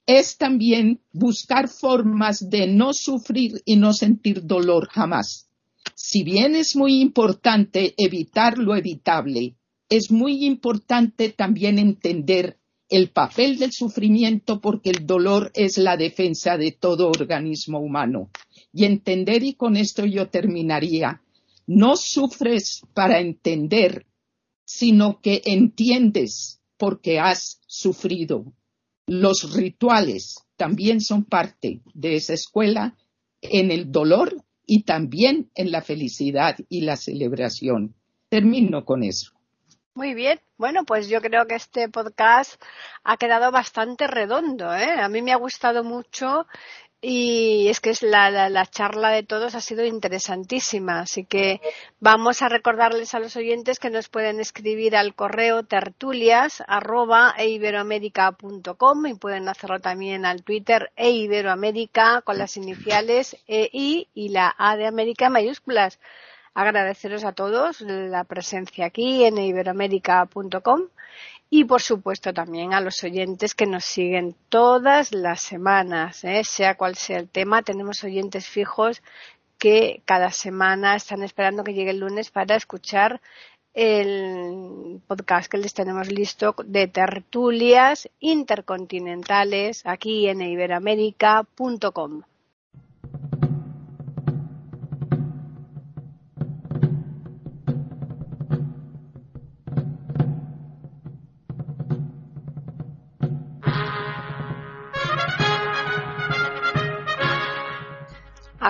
es también buscar formas de no sufrir y no sentir dolor jamás. Si bien es muy importante evitar lo evitable, es muy importante también entender el papel del sufrimiento porque el dolor es la defensa de todo organismo humano. Y entender, y con esto yo terminaría, no sufres para entender, sino que entiendes porque has sufrido. Los rituales también son parte de esa escuela en el dolor y también en la felicidad y la celebración. Termino con eso. Muy bien. Bueno, pues yo creo que este podcast ha quedado bastante redondo. ¿eh? A mí me ha gustado mucho y es que es la, la, charla de todos ha sido interesantísima. Así que vamos a recordarles a los oyentes que nos pueden escribir al correo tertulias y pueden hacerlo también al Twitter eiberoamérica con las iniciales EI y la A de América mayúsculas agradeceros a todos la presencia aquí en iberoamérica.com y por supuesto también a los oyentes que nos siguen todas las semanas, ¿eh? sea cual sea el tema. Tenemos oyentes fijos que cada semana están esperando que llegue el lunes para escuchar el podcast que les tenemos listo de tertulias intercontinentales aquí en iberoamérica.com.